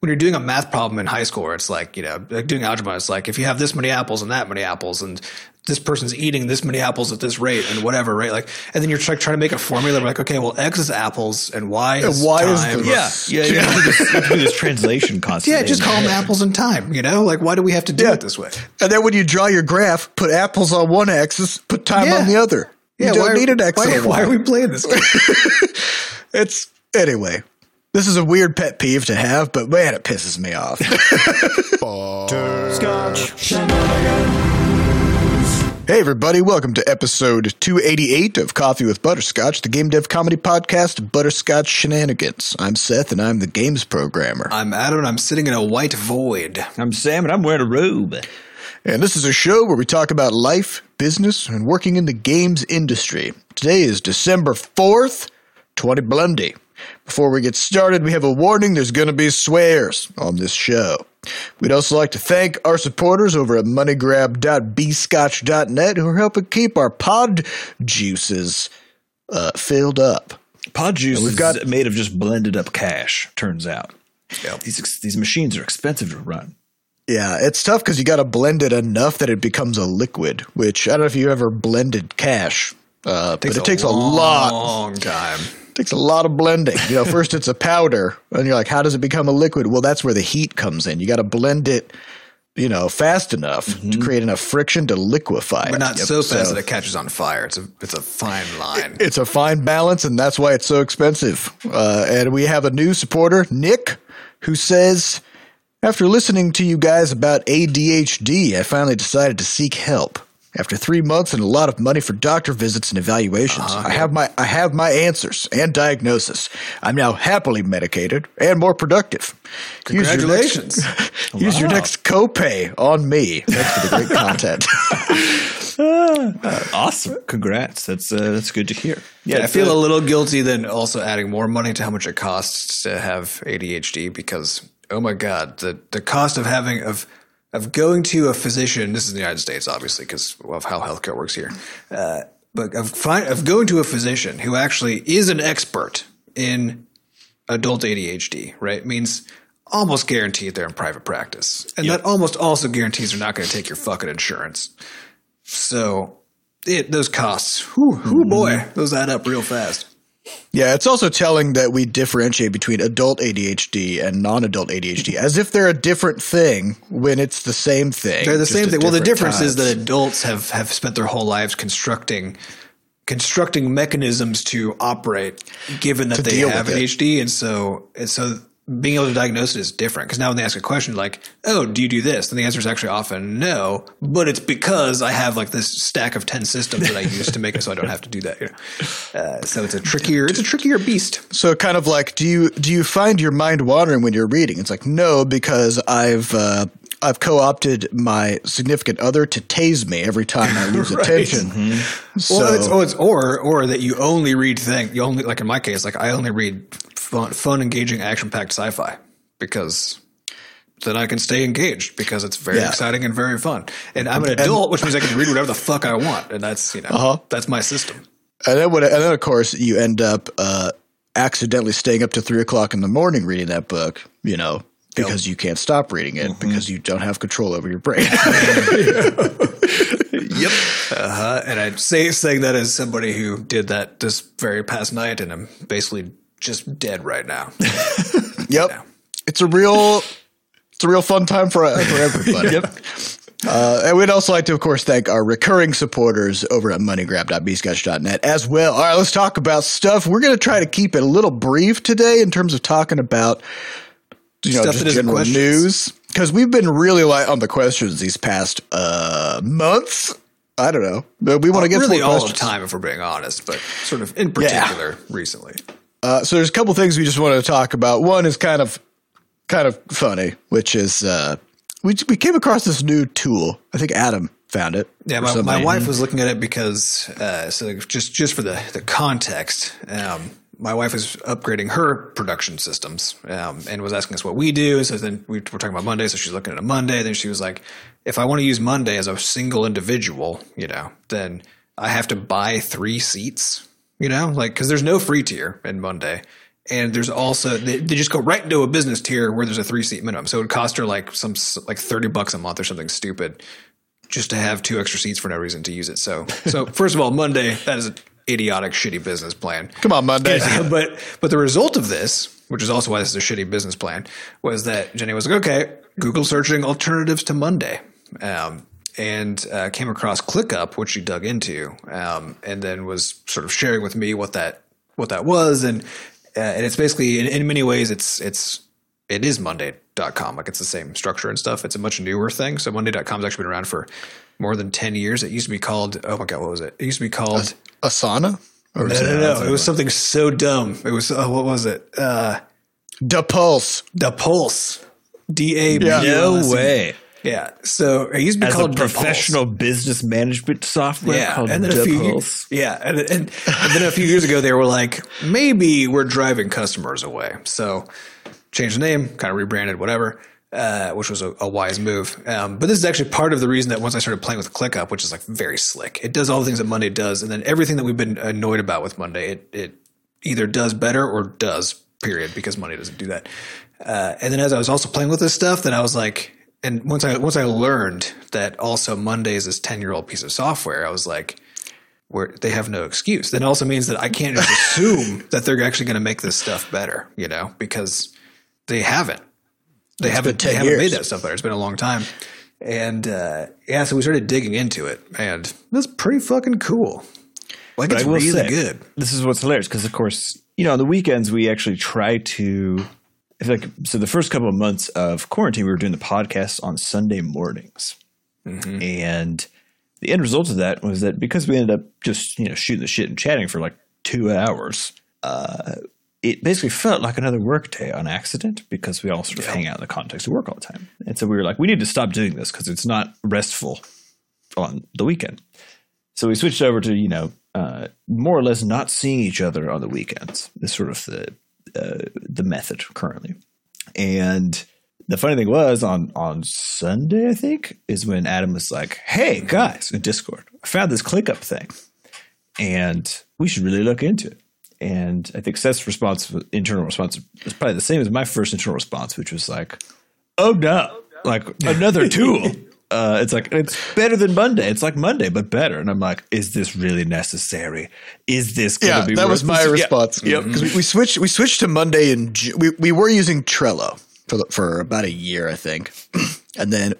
when you're doing a math problem in high school, where it's like you know like doing algebra, it's like if you have this many apples and that many apples, and this person's eating this many apples at this rate and whatever, right? Like, and then you're try, trying to make a formula. like, okay, well, X is apples and Y is And Y is time. the- Yeah, yeah, you have to do this, you have to do this translation constantly. yeah, just call them apples and time. You know, like why do we have to do Yeah. it this way? And then when you draw your graph, put apples on one axis, put time Yeah. on the other. You Yeah, don't why, need an X why, why are we playing this? Game? It's anyway. This is a weird pet peeve to have, but man, it pisses me off. hey, everybody, welcome to episode 288 of Coffee with Butterscotch, the game dev comedy podcast, Butterscotch Shenanigans. I'm Seth, and I'm the games programmer. I'm Adam, and I'm sitting in a white void. I'm Sam, and I'm wearing a robe. And this is a show where we talk about life, business, and working in the games industry. Today is December 4th, 20 Blundy. Before we get started, we have a warning there's going to be swears on this show. We'd also like to thank our supporters over at moneygrab.bscotch.net who are helping keep our pod juices uh, filled up. Pod juice we've got- made of just blended up cash. Turns out, Yep. these these machines are expensive to run. Yeah, it's tough because you got to blend it enough that it becomes a liquid, which I don't know if you ever blended cash, uh, but it takes a lot long time. Takes a lot of blending. You know, first it's a powder, and you're like, how does it become a liquid? Well, that's where the heat comes in. You got to blend it, you know, fast enough to create enough friction to liquefy it. But not so fast So that it catches on fire. It's a it's a fine line. it's a fine balance, and that's why it's so expensive. Uh, and we have a new supporter, Nick, who says, after listening to you guys about ADHD, I finally decided to seek help. After three months and a lot of money for doctor visits and evaluations, I have my I have my answers and diagnosis. I'm now happily medicated and more productive. Use your next- Congratulations. Use your next copay on me. Thanks for the great content. Awesome! Congrats. That's uh, that's good to hear. Yeah, I feel a little guilty then also adding more money to how much it costs to have ADHD because oh my god, the the cost of having of of going to a physician. This is in the United States, obviously, because of how healthcare works here. Uh, but of find, of going to a physician who actually is an expert in adult ADHD, right? Means almost guaranteed they're in private practice, and that almost also guarantees they're not going to take your fucking insurance. So it those costs, whoo, whoo boy, those add up real fast. Yeah, it's also telling that we differentiate between adult ADHD and non-adult ADHD as if they're a different thing when it's the same thing. They're the same thing. Well, the difference is that adults have have spent their whole lives constructing constructing mechanisms to operate, given that they have. ADHD, and so and so being able to diagnose it is different. Because now when they ask a question like, "Oh, do you do this?" and the answer is actually often no, but it's because I have like this stack of ten systems that I use to make it so I don't have to do that. You know? uh, so it's a trickier it's a trickier beast. So kind of like, do you do you find your mind wandering when you're reading? It's like no, because I've uh, I've co-opted my significant other to tase me every time I lose Right. attention. So Well, it's, oh, it's or or that you only read thing. You only like in my case, like I only read fun, fun engaging, action packed sci-fi because then I can stay engaged because it's very Yeah. exciting and very fun. And I'm an adult, which means I can read whatever the fuck I want, and that's you know Uh-huh. that's my system. and then what, and then of course you end up uh, accidentally staying up to three o'clock in the morning reading that book. You know. Because you can't stop reading it Mm-hmm. because you don't have control over your brain. Yep. Uh-huh. And I say saying that as somebody who did that this very past night, and I'm basically just dead right now. Yep. It's a real it's a real fun time for for everybody. Yep. Uh, and we'd also like to, of course, thank our recurring supporters over at moneygrab.bscotch.net as well. All right, let's talk about stuff. We're going to try to keep it a little brief today in terms of talking about you know Stuff just general questions. news because we've been really light on the questions these past uh, months. I don't know, but we want to get really some all more the questions. time, if we're being honest, but sort of in particular recently. Uh, so there's a couple things we just wanted to talk about. One is kind of kind of funny, which is uh, we we came across this new tool. I think Adam found it. Yeah, my, my wife was looking at it because uh, so just just for the the context, um, my wife was upgrading her production systems um, and was asking us what we do. So then we were talking about Monday, so she's looking at a Monday. Then she was like, "If I want to use Monday as a single individual, you know, then I have to buy three seats, you know, like because there's no free tier in Monday." and there's also they, they just go right into a business tier where there's a three seat minimum. So it would cost her like some like thirty bucks a month or something stupid just to have two extra seats for no reason to use it. So so first of all, Monday that is idiotic, shitty business plan. Come on, Monday. but but the result of this, which is also why this is a shitty business plan, was that Jenny was like, okay, Google searching alternatives to Monday, um, and uh, came across ClickUp, which she dug into, um, and then was sort of sharing with me what that what that was, and uh, and it's basically in, in many ways it's it's it is Monday.com. Like it's the same structure and stuff. It's a much newer thing. So Monday.com has actually been around for more than 10 years. It used to be called, oh my God, what was it? It used to be called, Asana? Or no, no, no. It was something so dumb. It was, oh, what was it? Uh, Da Pulse. the Pulse. D A P Yeah. No L S way. Yeah. So it used to be As called Da Pulse. professional business management software Yeah, called and then a few, Da Pulse. yeah, and, and, and then a few years ago they were like, maybe we're driving customers away, so changed the name, kind of rebranded, whatever, uh, which was a, a wise move. Um, but this is actually part of the reason that once I started playing with ClickUp, which is like very slick, it does all the things that Monday does, and then everything that we've been annoyed about with Monday, it it either does better or does, period, because Monday doesn't do that. Uh, and then as I was also playing with this stuff, then I was like, and once I once I learned that also Monday is this ten year old piece of software, I was like, where they have no excuse. That also means that I can't just assume that they're actually going to make this stuff better, you know, because they haven't. They haven't. They haven't made that stuff better. It's been a long time, and uh, yeah, so we started digging into it, and that's pretty fucking cool. Like But it's really say, good. This is what's hilarious because, of course, you know, on the weekends we actually try to. Like so. The first couple of months of quarantine, we were doing the podcast on Sunday mornings, Mm-hmm. and the end result of that was that because we ended up just you know shooting the shit and chatting for like two hours, uh, it basically felt like another work day on accident because we all sort of hang out in the context of work all the time, and so we were like, we need to stop doing this because it's not restful on the weekend. So we switched over to you know uh, more or less not seeing each other on the weekends. Is sort of the uh, the method currently. And the funny thing was on on Sunday, I think, is when Adam was like, "Hey guys, in Discord, I found this ClickUp thing, and we should really look into it." And I think Seth's response, internal response, was probably the same as my first internal response, which was like, "Oh no, like another tool." Uh, it's like it's better than Monday. It's like Monday, but better. And I'm like, is this really necessary? Is this going to Yeah, be? that was my this? Yeah. response. Yep. Because we, we switched we switched to Monday and we we were using Trello for the, for about a year, I think, and then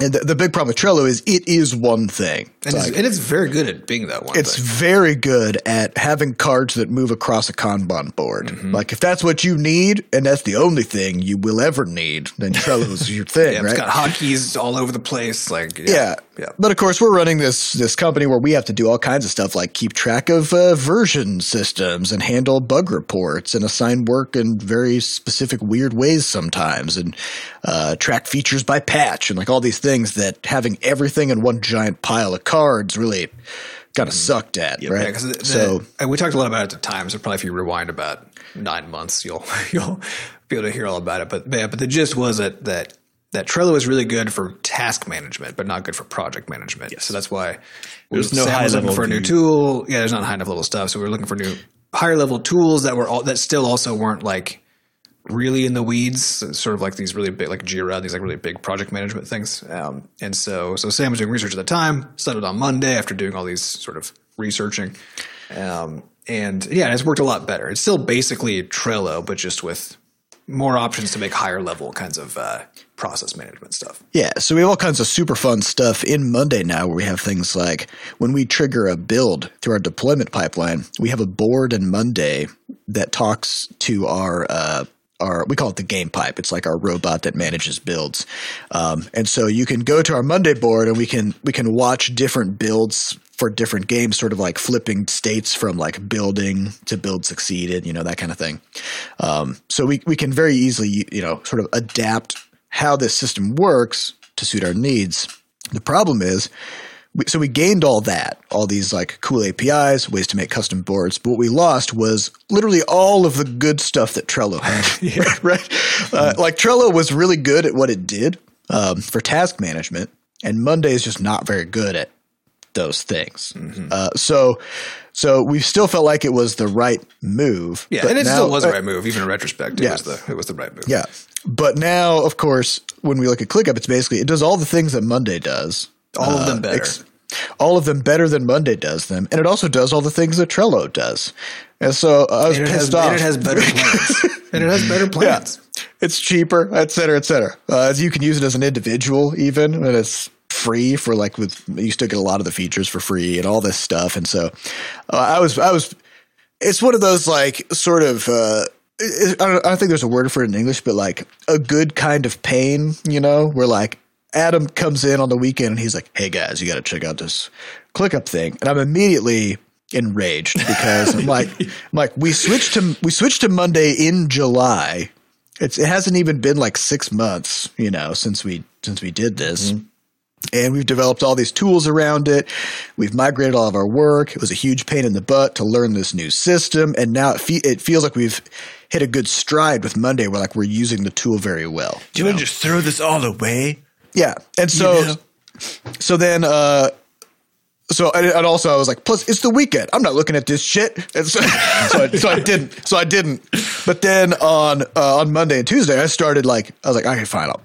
and the, the big problem with Trello is it is one thing. And it's, and it's very good at being that one. It's thing. very good at having cards that move across a Kanban board. Mm-hmm. Like if that's what you need, and that's the only thing you will ever need, then Trello's your thing, yeah, right? it's got hotkeys all over the place. Like Yeah. yeah, yeah. But of course, we're running this this company where we have to do all kinds of stuff like keep track of uh, version systems and handle bug reports and assign work in very specific weird ways sometimes and uh, track features by patch and like all these things that having everything in one giant pile of cards really kind of sucked at, Yeah, right? the- so and we talked a lot about it at the time. So probably if you rewind about nine months, you'll you'll be able to hear all about it. But yeah, but the gist was that that that Trello is really good for task management, but not good for project management. So that's why There's no high level for a new tool. Yeah, there's not high enough level stuff. So we were looking for new higher level tools that were all that still also weren't like really in the weeds, sort of like these really big, like Jira, these like really big project management things. Um, and so, so Sam was doing research at the time, settled on Monday after doing all these sort of researching. Um, and yeah, it's worked a lot better. It's still basically Trello, but just with more options to make higher level kinds of uh, process management stuff. Yeah, so we have all kinds of super fun stuff in Monday now where we have things like when we trigger a build through our deployment pipeline, we have a board in Monday that talks to our uh, our we call it the game pipe. It's like our robot that manages builds. Um, and so you can go to our Monday board and we can we can watch different builds for different games, sort of like flipping states from like building to build succeeded, you know, that kind of thing. Um, so we, we can very easily, you know, sort of adapt how this system works to suit our needs. The problem is, so we gained all that, all these like cool APIs, ways to make custom boards. But what we lost was literally all of the good stuff that Trello had. right? Uh, like Trello was really good at what it did um, for task management, and Monday is just not very good at those things. Mm-hmm. Uh, so, so we still felt like it was the right move. Yeah, and it now- still was the uh, right move, even in retrospect. It Yeah. was the it was the right move. Yeah, but now, of course, when we look at ClickUp, it's basically it does all the things that Monday does. all of them Uh, better. ex- all of them better than Monday does them, and it also does all the things that Trello does. And so I was it has pissed off. and it has better plans. and it has better plans. it's cheaper, et cetera, et cetera. Uh, you can use it as an individual, even, and it's free for like with you still get a lot of the features for free and all this stuff. And so uh, I was, I was, it's one of those like sort of. Uh, I, don't, I don't think there's a word for it in English, but like a good kind of pain, you know, where like Adam comes in on the weekend and he's like, "Hey guys, you got to check out this ClickUp thing," and I'm immediately enraged because I'm like, I'm like we switched to we switched to Monday in July. It's it hasn't even been like six months, you know, since we since we did this. Mm-hmm. And we've developed all these tools around it. We've migrated all of our work. It was a huge pain in the butt to learn this new system, and now it, fe- it feels like we've hit a good stride with Monday. Where like we're using the tool very well. Do you want to just throw this all away? Yeah, and so know? so then uh so and, and also I was like, plus it's the weekend. I'm not looking at this shit. And so, so, I, so I didn't. So I didn't. But then on uh, on Monday and Tuesday, I started like I was like, okay, fine, I'll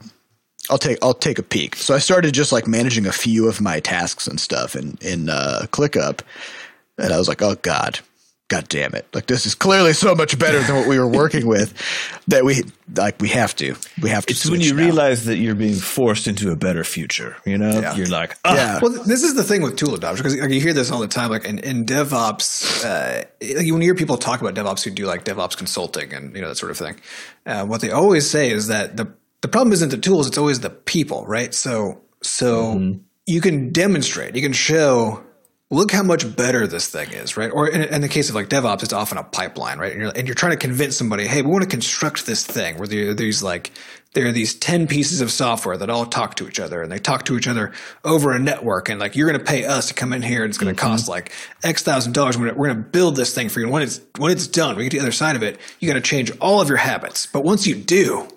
I'll take I'll take a peek. So I started just like managing a few of my tasks and stuff in in uh, ClickUp, and I was like, oh god. God damn it! Like this is clearly so much better than what we were working with. That we like we have to we have to. It's when you now. realize that you're being forced into a better future. You know, Yeah. you're like, ah, Yeah. Well, this is the thing with tool adoption because like, you hear this all the time. Like in, in DevOps, uh, like when you hear people talk about DevOps who do like DevOps consulting and you know that sort of thing, uh, what they always say is that the the problem isn't the tools; it's always the people, right? So so you can demonstrate, you can show. Look how much better this thing is, right? Or in, in the case of like DevOps, it's often a pipeline, right? And you're, and you're trying to convince somebody, hey, we want to construct this thing where there are these like there are these 10 pieces of software that all talk to each other and they talk to each other over a network and like you're going to pay us to come in here and it's going to mm-hmm. cost like x thousand dollars we're going to build this thing for you and when it's when it's done we get to the other side of it you got to change all of your habits but once you do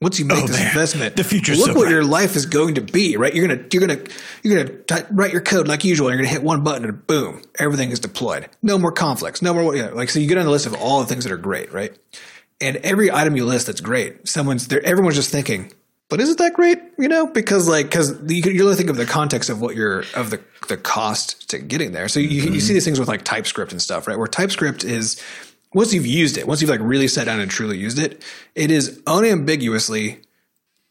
once you make Oh, this man. investment The future. look so what bright. your life is going to be right you're going to you're to you're to type, write your code like usual and you're going to hit one button and boom everything is deployed no more conflicts no more you know, like so you get on the list of all the things that are great right and every item you list that's great, someone's there. Everyone's just thinking, but is it that great? You know, because like because you can- you really think of the context of what you're of the the cost to getting there. So you you see mm-hmm. these things with like TypeScript and stuff, right? Where TypeScript is once you've used it, once you've like really sat down and truly used it, it is unambiguously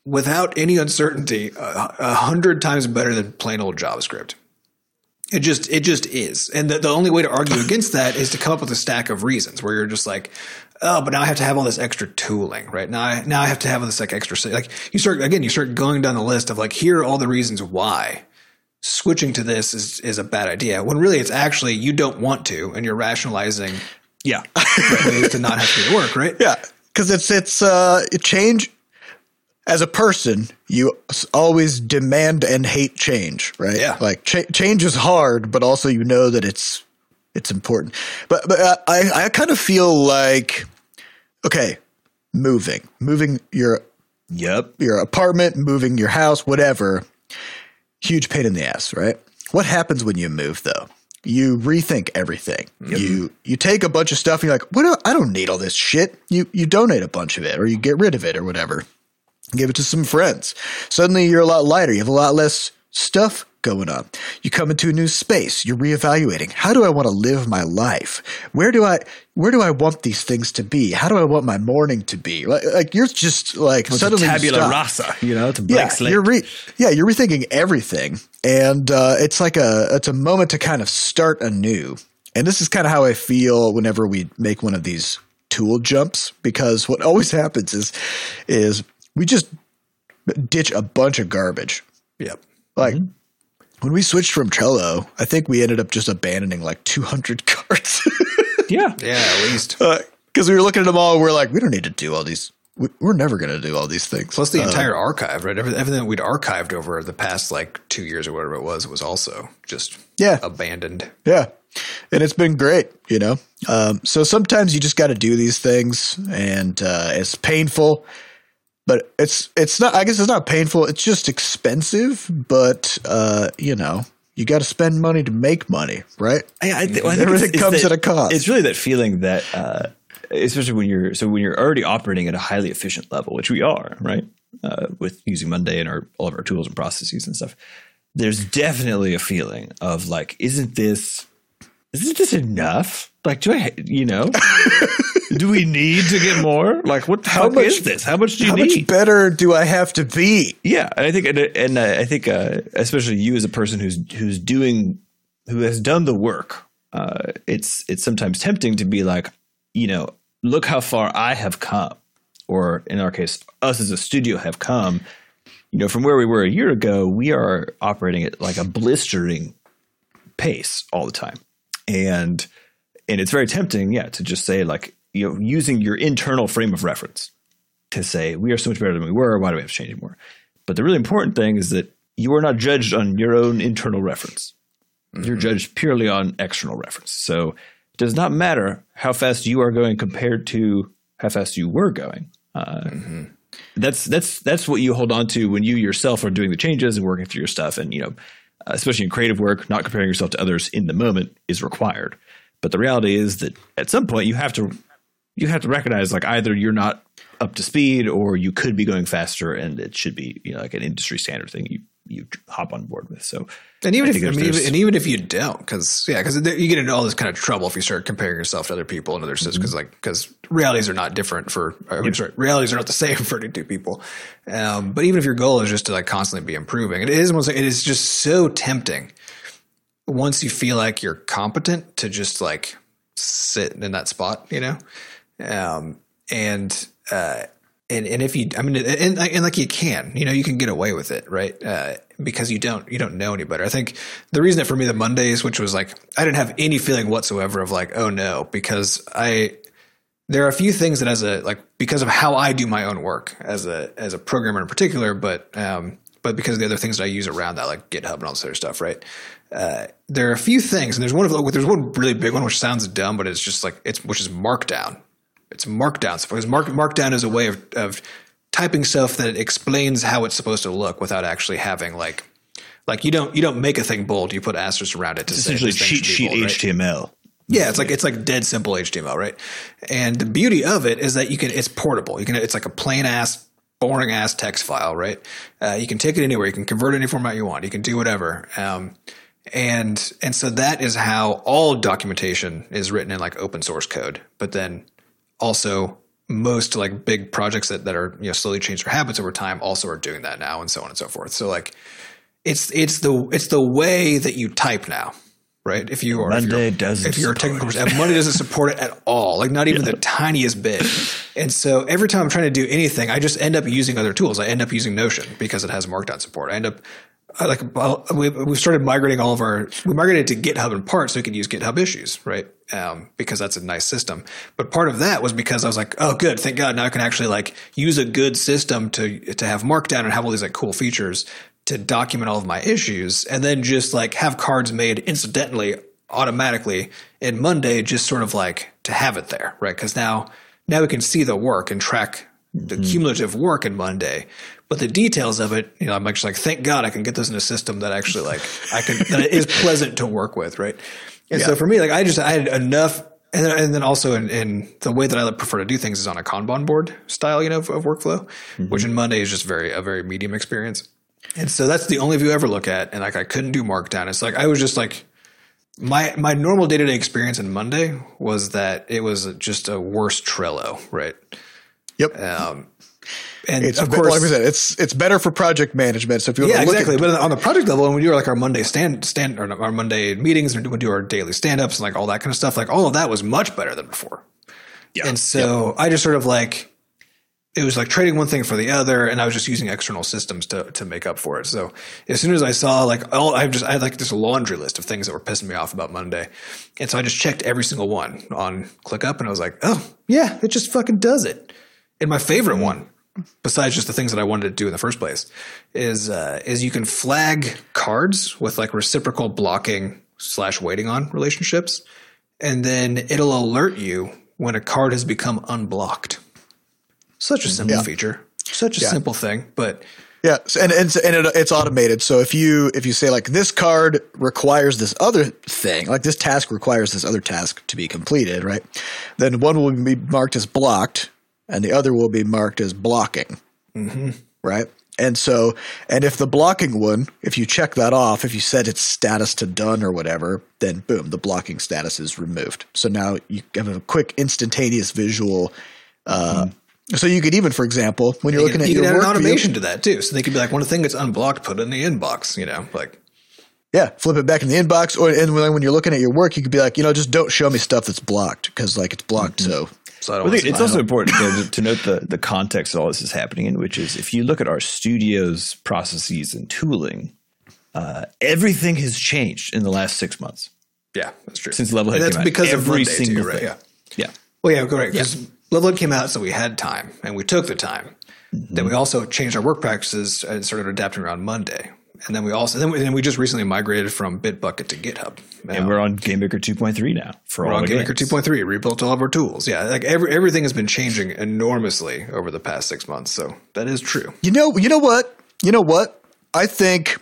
without any uncertainty a hundred times better than plain old JavaScript. It just it just is, and the, the only way to argue against that is to come up with a stack of reasons where you're just like, oh, but now I have to have all this extra tooling, right? Now I now I have to have all this like extra like you start again you start going down the list of like here are all the reasons why switching to this is is a bad idea when really it's actually you don't want to and you're rationalizing yeah. ways to not have to do the work, right? Yeah, because it's it's uh change. As a person, you always demand and hate change, right? Yeah. like cha- change is hard, but also you know that it's it's important. But but uh, I I kind of feel like okay, moving, moving your yep. your apartment, moving your house, whatever. Huge pain in the ass, right? What happens when you move though? You rethink everything. You you take a bunch of stuff and you're like, what do, I don't need all this shit. You you donate a bunch of it or you get rid of it or whatever. Give it to some friends. Suddenly you're a lot lighter. You have a lot less stuff going on. You come into a new space. You're reevaluating. How do I want to live my life? Where do I where do I want these things to be? How do I want my morning to be? Like, like you're just like suddenly you tabula rasa, you know, to blank Yeah, slate. you're re- yeah, you're rethinking everything, and uh, it's like a it's a moment to kind of start anew. And this is kind of how I feel whenever we make one of these tool jumps, because what always happens is is we just ditch a bunch of garbage. Yep. Like when we switched from Trello, I think we ended up just abandoning like 200 cards. yeah. Yeah, at least. Because we were looking at them all, and we're like, we don't need to do all these. we- We're never going to do all these things. Plus the entire archive, right? Every- Everything that we'd archived over the past like two years or whatever it was, was also just Yeah. abandoned. Yeah. And it's been great, you know? Um, so sometimes you just got to do these things and uh, it's painful, but it's, it's not, I guess it's not painful. It's just expensive, but, uh, you know, you got to spend money to make money, right? I, I, th- well, I think Everything it's- it's comes that- at a cost. It's really that feeling that, uh, especially when you're so when you're already operating at a highly efficient level, which we are, right, uh, with using Monday and our all of our tools and processes and stuff. There's definitely a feeling of like, isn't this isn't this enough? Like, do I, you know, do we need to get more? Like, what the How fuck much- is this? How much do you How need? much better do I have to be? Yeah, and I think, and, and uh, I think, uh, especially you as a person who's who's doing, who has done the work, uh, it's it's sometimes tempting to be like, you know, look how far I have come, or in our case, us as a studio have come. You know, from where we were a year ago, we are operating at like a blistering pace all the time, and and it's very tempting, yeah, to just say like, you know, using your internal frame of reference to say we are so much better than we were. Why do we have to change anymore? But the really important thing is that you are not judged on your own internal reference. You're judged purely on external reference. So it does not matter how fast you are going compared to how fast you were going. Uh, That's that's that's what you hold on to when you yourself are doing the changes and working through your stuff. And you know, especially in creative work, not comparing yourself to others in the moment is required. But the reality is that at some point you have to you have to recognize like either you're not up to speed or you could be going faster and it should be you know like an industry standard thing you you hop on board with so And even I if I mean, even, and even if you don't, because yeah, because you get into all this kind of trouble if you start comparing yourself to other people and other systems, because like because realities are not different for. I mean, sorry, realities are not the same for two people. Um, but even if your goal is just to like constantly be improving, it is almost like, it is just so tempting once you feel like you're competent to just like sit in that spot, you know, um, and uh, and and if you, I mean, and, and like you can, you know, you can get away with it, right? Uh, because you don't you don't know any better. I think the reason that for me the Mondays, which was like I didn't have any feeling whatsoever of like, oh no, because I there are a few things that as a like because of how I do my own work as a as a programmer in particular, but um, but because of the other things that I use around that, like GitHub and all this other stuff, right? Uh, there are a few things, and there's one of the, there's one really big one which sounds dumb, but it's just like it's which is Markdown. It's Markdown stuff because Mark, Markdown is a way of, of typing stuff that explains how it's supposed to look without actually having like like you don't you don't make a thing bold. You put asterisks around it to say essentially cheat sheet bold, right? html Yeah, it's like it's like dead simple HTML, right? And the beauty of it is that you can it's portable. You can it's like a plain ass, boring ass text file, right? Uh, you can take it anywhere. You can convert any format you want. You can do whatever. Um, and and so that is how all documentation is written in like open source code. But then also most like big projects that, that are you know slowly change their habits over time also are doing that now and so on and so forth. So like it's it's the it's the way that you type now, right? If you are if Monday you're, doesn't if you're a technical person, Monday doesn't support it at all, like not even the tiniest bit. And so every time I'm trying to do anything, I just end up using other tools. I end up using Notion because it has Markdown support. I end up like we we've started migrating all of our we migrated to GitHub in part so we could use GitHub issues, right? Um, because that's a nice system. But part of that was because I was like, oh, good, thank God, now I can actually like use a good system to to have Markdown and have all these like cool features to document all of my issues, and then just like have cards made incidentally automatically in Monday, just sort of like to have it there, right? Because now now we can see the work and track the mm-hmm. cumulative work in Monday, but the details of it, you know, I'm actually like, thank God I can get this in a system that actually like I can that is pleasant to work with, right? And so for me, like I just I had enough, and then, and then also in, in the way that I prefer to do things is on a Kanban board style, you know, of, of workflow, which mm-hmm. in Monday is just very a very medium experience. And so that's the only view I ever look at, and like I couldn't do Markdown. It's like I was just like my my normal day to day experience in Monday was that it was just a worse Trello, right? Yep. Um, and it's of course, like I said, it's it's better for project management. So if you yeah, look exactly. at, But on the project level, when we do like our Monday stand stand or our Monday meetings, and we do our daily stand ups and like all that kind of stuff, like all of that was much better than before. Yeah. And so I just sort of like it was like trading one thing for the other, and I was just using external systems to to make up for it. So as soon as I saw like all I just I had like this laundry list of things that were pissing me off about Monday, and so I just checked every single one on ClickUp, and I was like, oh yeah, it just fucking does it. And my favorite one, besides just the things that I wanted to do in the first place, is uh, is you can flag cards with like reciprocal blocking slash waiting on relationships, and then it'll alert you when a card has become unblocked. Such a simple Yeah. feature, such a simple thing, but Yeah, and and, and it, it's automated. So if you if you say like this card requires this other thing, like this task requires this other task to be completed, right? Then one will be marked as blocked, and the other will be marked as blocking, mm-hmm. right? And so, and if the blocking one, if you check that off, if you set its status to done or whatever, then boom, the blocking status is removed. So now you have a quick, instantaneous visual. Uh, So you could even, for example, when you're You looking can, at you your can add work an view- automation to that too. So they could be like, one thing that's unblocked, put it in the inbox. You know, like Yeah, flip it back in the inbox, or and when, when you're looking at your work, you could be like, you know, just don't show me stuff that's blocked because like it's blocked. So so I don't I want think it's also important to, to note the, the context all this is happening in, which is if you look at our studio's processes and tooling, uh, everything has changed in the last six months Yeah, that's true. since Levelhead And that's came out. because of Every Monday single too, right? thing. Yeah. Yeah. Well, yeah, correct. Because Levelhead came out, so we had time, and we took the time. Then we also changed our work practices and started adapting around Monday. And then we also then we, then we just recently migrated from Bitbucket to GitHub. And we're on GameMaker 2.3 now for We're all on GameMaker games. 2.3, rebuilt all of our tools. Yeah, like every, everything has been changing enormously over the past six months. So that is true. you know, you know what, you know what? I think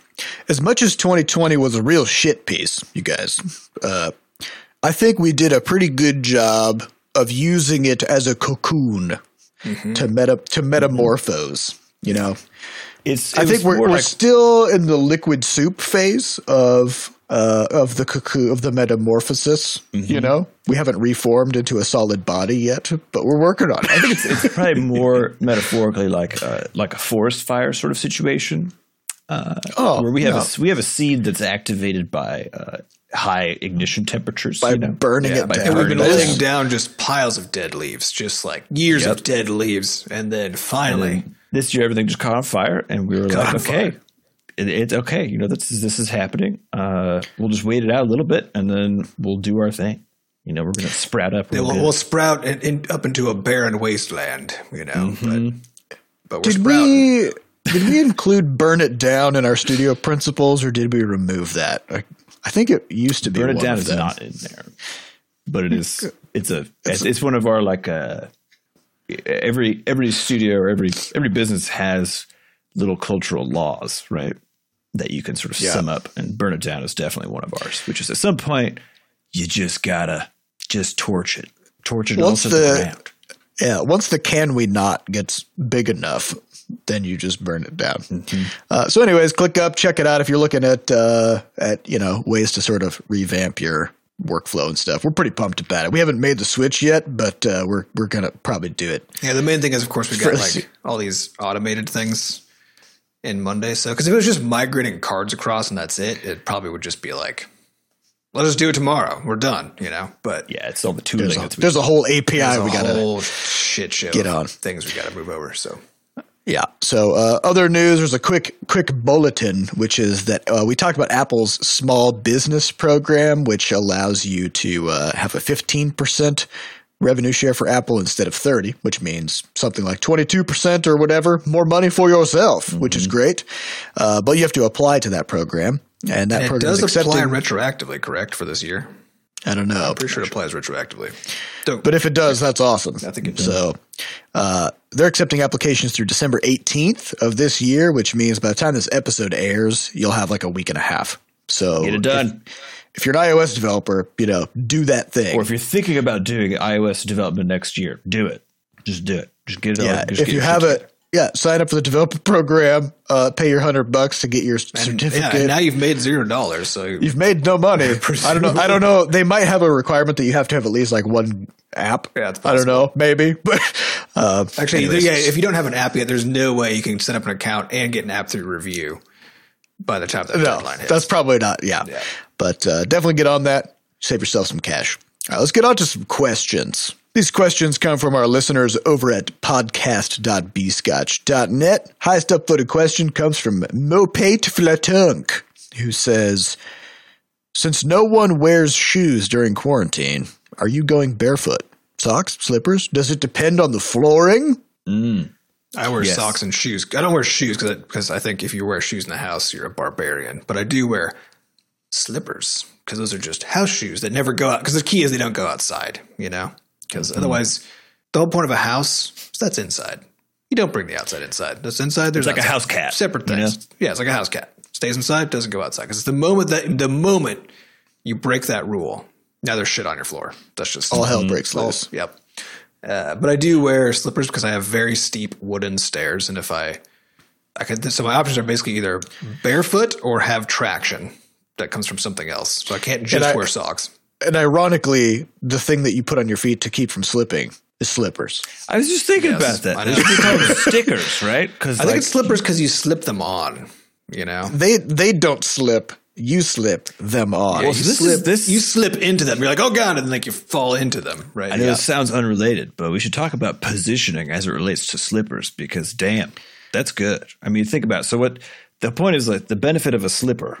as much as 2020 was a real shit piece, you guys, uh, I think we did a pretty good job of using it as a cocoon to meta to metamorphose. You know, It's, it I think we're, we're like- still in the liquid soup phase of uh, of the cocoon of the metamorphosis. Mm-hmm. You know, we haven't reformed into a solid body yet, but we're working on it. I think it's, it's probably more metaphorically like uh, like a forest fire sort of situation, oh, where we have no, a we have a seed that's activated by uh, high ignition temperatures. by you know? burning Yeah, it by down. And we've been laying down just piles of dead leaves, just like years Yep. of dead leaves. And then finally, this year everything just caught on fire, and we were like, okay. fire. It, it's okay, you know. This is this is happening. Uh, we'll just wait it out a little bit, and then we'll do our thing. You know, we're gonna sprout up. We'll, good. will sprout in, in, up into a barren wasteland, you know. But, but we're Did sprouting. we did we include burn it down in our studio principles, or did we remove that? I, I think it used to be Burn it down is not in there, but it is. It's a. It's, it's one of our like. Uh, every every studio or every every business has little cultural laws, right? That you can sort of Yeah. sum up, and burn it down is definitely one of ours. Which is at some point you just gotta just torch it, torch it Once the, the- Yeah, once the can we not gets big enough, then you just burn it down. Mm-hmm. Uh, so, anyways, ClickUp, check it out if you're looking at uh, at you know ways to sort of revamp your workflow and stuff. We're pretty pumped about it. We haven't made the switch yet, but uh, we're we're gonna probably do it. Yeah, the main thing is, of course, we got like all these automated things in Monday. So, because if it was just migrating cards across and that's it, it probably would just be like, let us do it tomorrow. We're done, you know. But Yeah, it's all the tooling There's a, there's a whole API there's we gotta whole shit show get on. things we got to move over. So, Yeah. So uh, other news. There's a quick quick bulletin, which is that uh, we talked about Apple's small business program, which allows you to uh, have a 15 percent revenue share for Apple instead of 30, which means something like 22 percent or whatever more money for yourself, which is great. Uh, but you have to apply to that program, and that and it program does is apply retroactively, correct, for this year? I don't know. I'm pretty sure it applies retroactively. Don't, But if it does, that's awesome. I think it does. So uh, they're accepting applications through December 18th of this year, which means by the time this episode airs, you'll have like a week and a half. So get it done. If, if you're an iOS developer, you know, do that thing. or if you're thinking about doing iOS development next year, do it. Just do it. Just get it. yeah, on. Just if get you have shit a together. Yeah, sign up for the developer program, uh, pay your hundred bucks to get your and, certificate. yeah, and now you've made zero dollars. So you, You've made no money. I don't know. I don't know. They might have a requirement that you have to have at least like one app. Yeah, it's I don't know. Maybe, but uh, actually, anyways. yeah, if you don't have an app yet, there's no way you can set up an account and get an app through review by the time that No, deadline hits. that's probably not. Yeah, Yeah. but uh, definitely get on that. Save yourself some cash. All right, let's get on to some questions. These questions come from our listeners over at podcast.bscotch.net. Highest upvoted question comes from Mopate Flatunk, who says, Since no one wears shoes during quarantine, are you going barefoot? Socks, slippers? Does it depend on the flooring? Mm. I wear Yes. socks and shoes. I don't wear shoes because I think if you wear shoes in the house, you're a barbarian. But I do wear slippers because those are just house shoes that never go out. Because the key is they don't go outside, you know? Because Mm-hmm. otherwise, the whole point of a house is that's inside. You don't bring the outside inside. That's inside. There's like a house cat, Separate you things. Yeah, it's like a house cat. Stays inside, doesn't go outside. Because the moment that the moment you break that rule, now there's shit on your floor. That's just All hell breaks loose. Yep. Uh, but I do wear slippers because I have very steep wooden stairs, and if I, I could, so my options are basically either barefoot or have traction that comes from something else. So I can't just I- wear socks. And ironically, the thing that you put on your feet to keep from slipping is slippers. I was just thinking Yes, about that. know. They should be called stickers, right? Because I think it's slippers because you slip them on. You know, They they don't slip. You slip them on. you so this is- this- you slip into them. You're like, oh god, and like you fall into them. Right? I know Yeah. this sounds unrelated, but we should talk about positioning as it relates to slippers because damn, that's good. I mean, think about it. so what the point is like the benefit of a slipper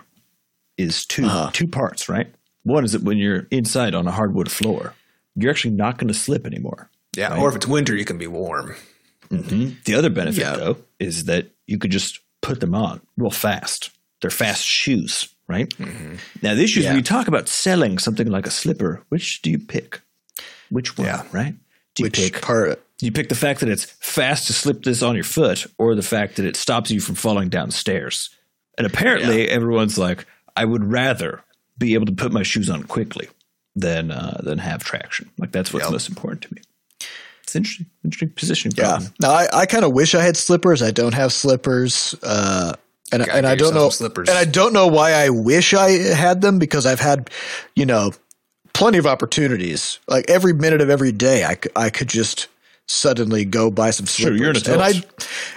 is 2 Uh-huh. two parts, right? One is that when you're inside on a hardwood floor, you're actually not going to slip anymore. Yeah. right? Or if it's winter, you can be warm. The other benefit Yeah. though is that you could just put them on real fast. They're fast shoes, right? Mm-hmm. Now the issue is when you talk about selling something like a slipper, which do you pick? Which one, Yeah. right? Do you which pick part? Do you pick the fact that it's fast to slip this on your foot or the fact that it stops you from falling downstairs? And apparently everyone's like, I would rather be able to put my shoes on quickly than uh, than have traction. Like that's what's Yep. most important to me. It's interesting, interesting positioning. Yeah. problem. Now I, I kind of wish I had slippers. I don't have slippers. Uh, and Gotta and I don't know slippers. and I don't know why I wish I had them because I've had, you know, plenty of opportunities. Like every minute of every day, I, I could just suddenly go buy some Sure, slippers. you're an and I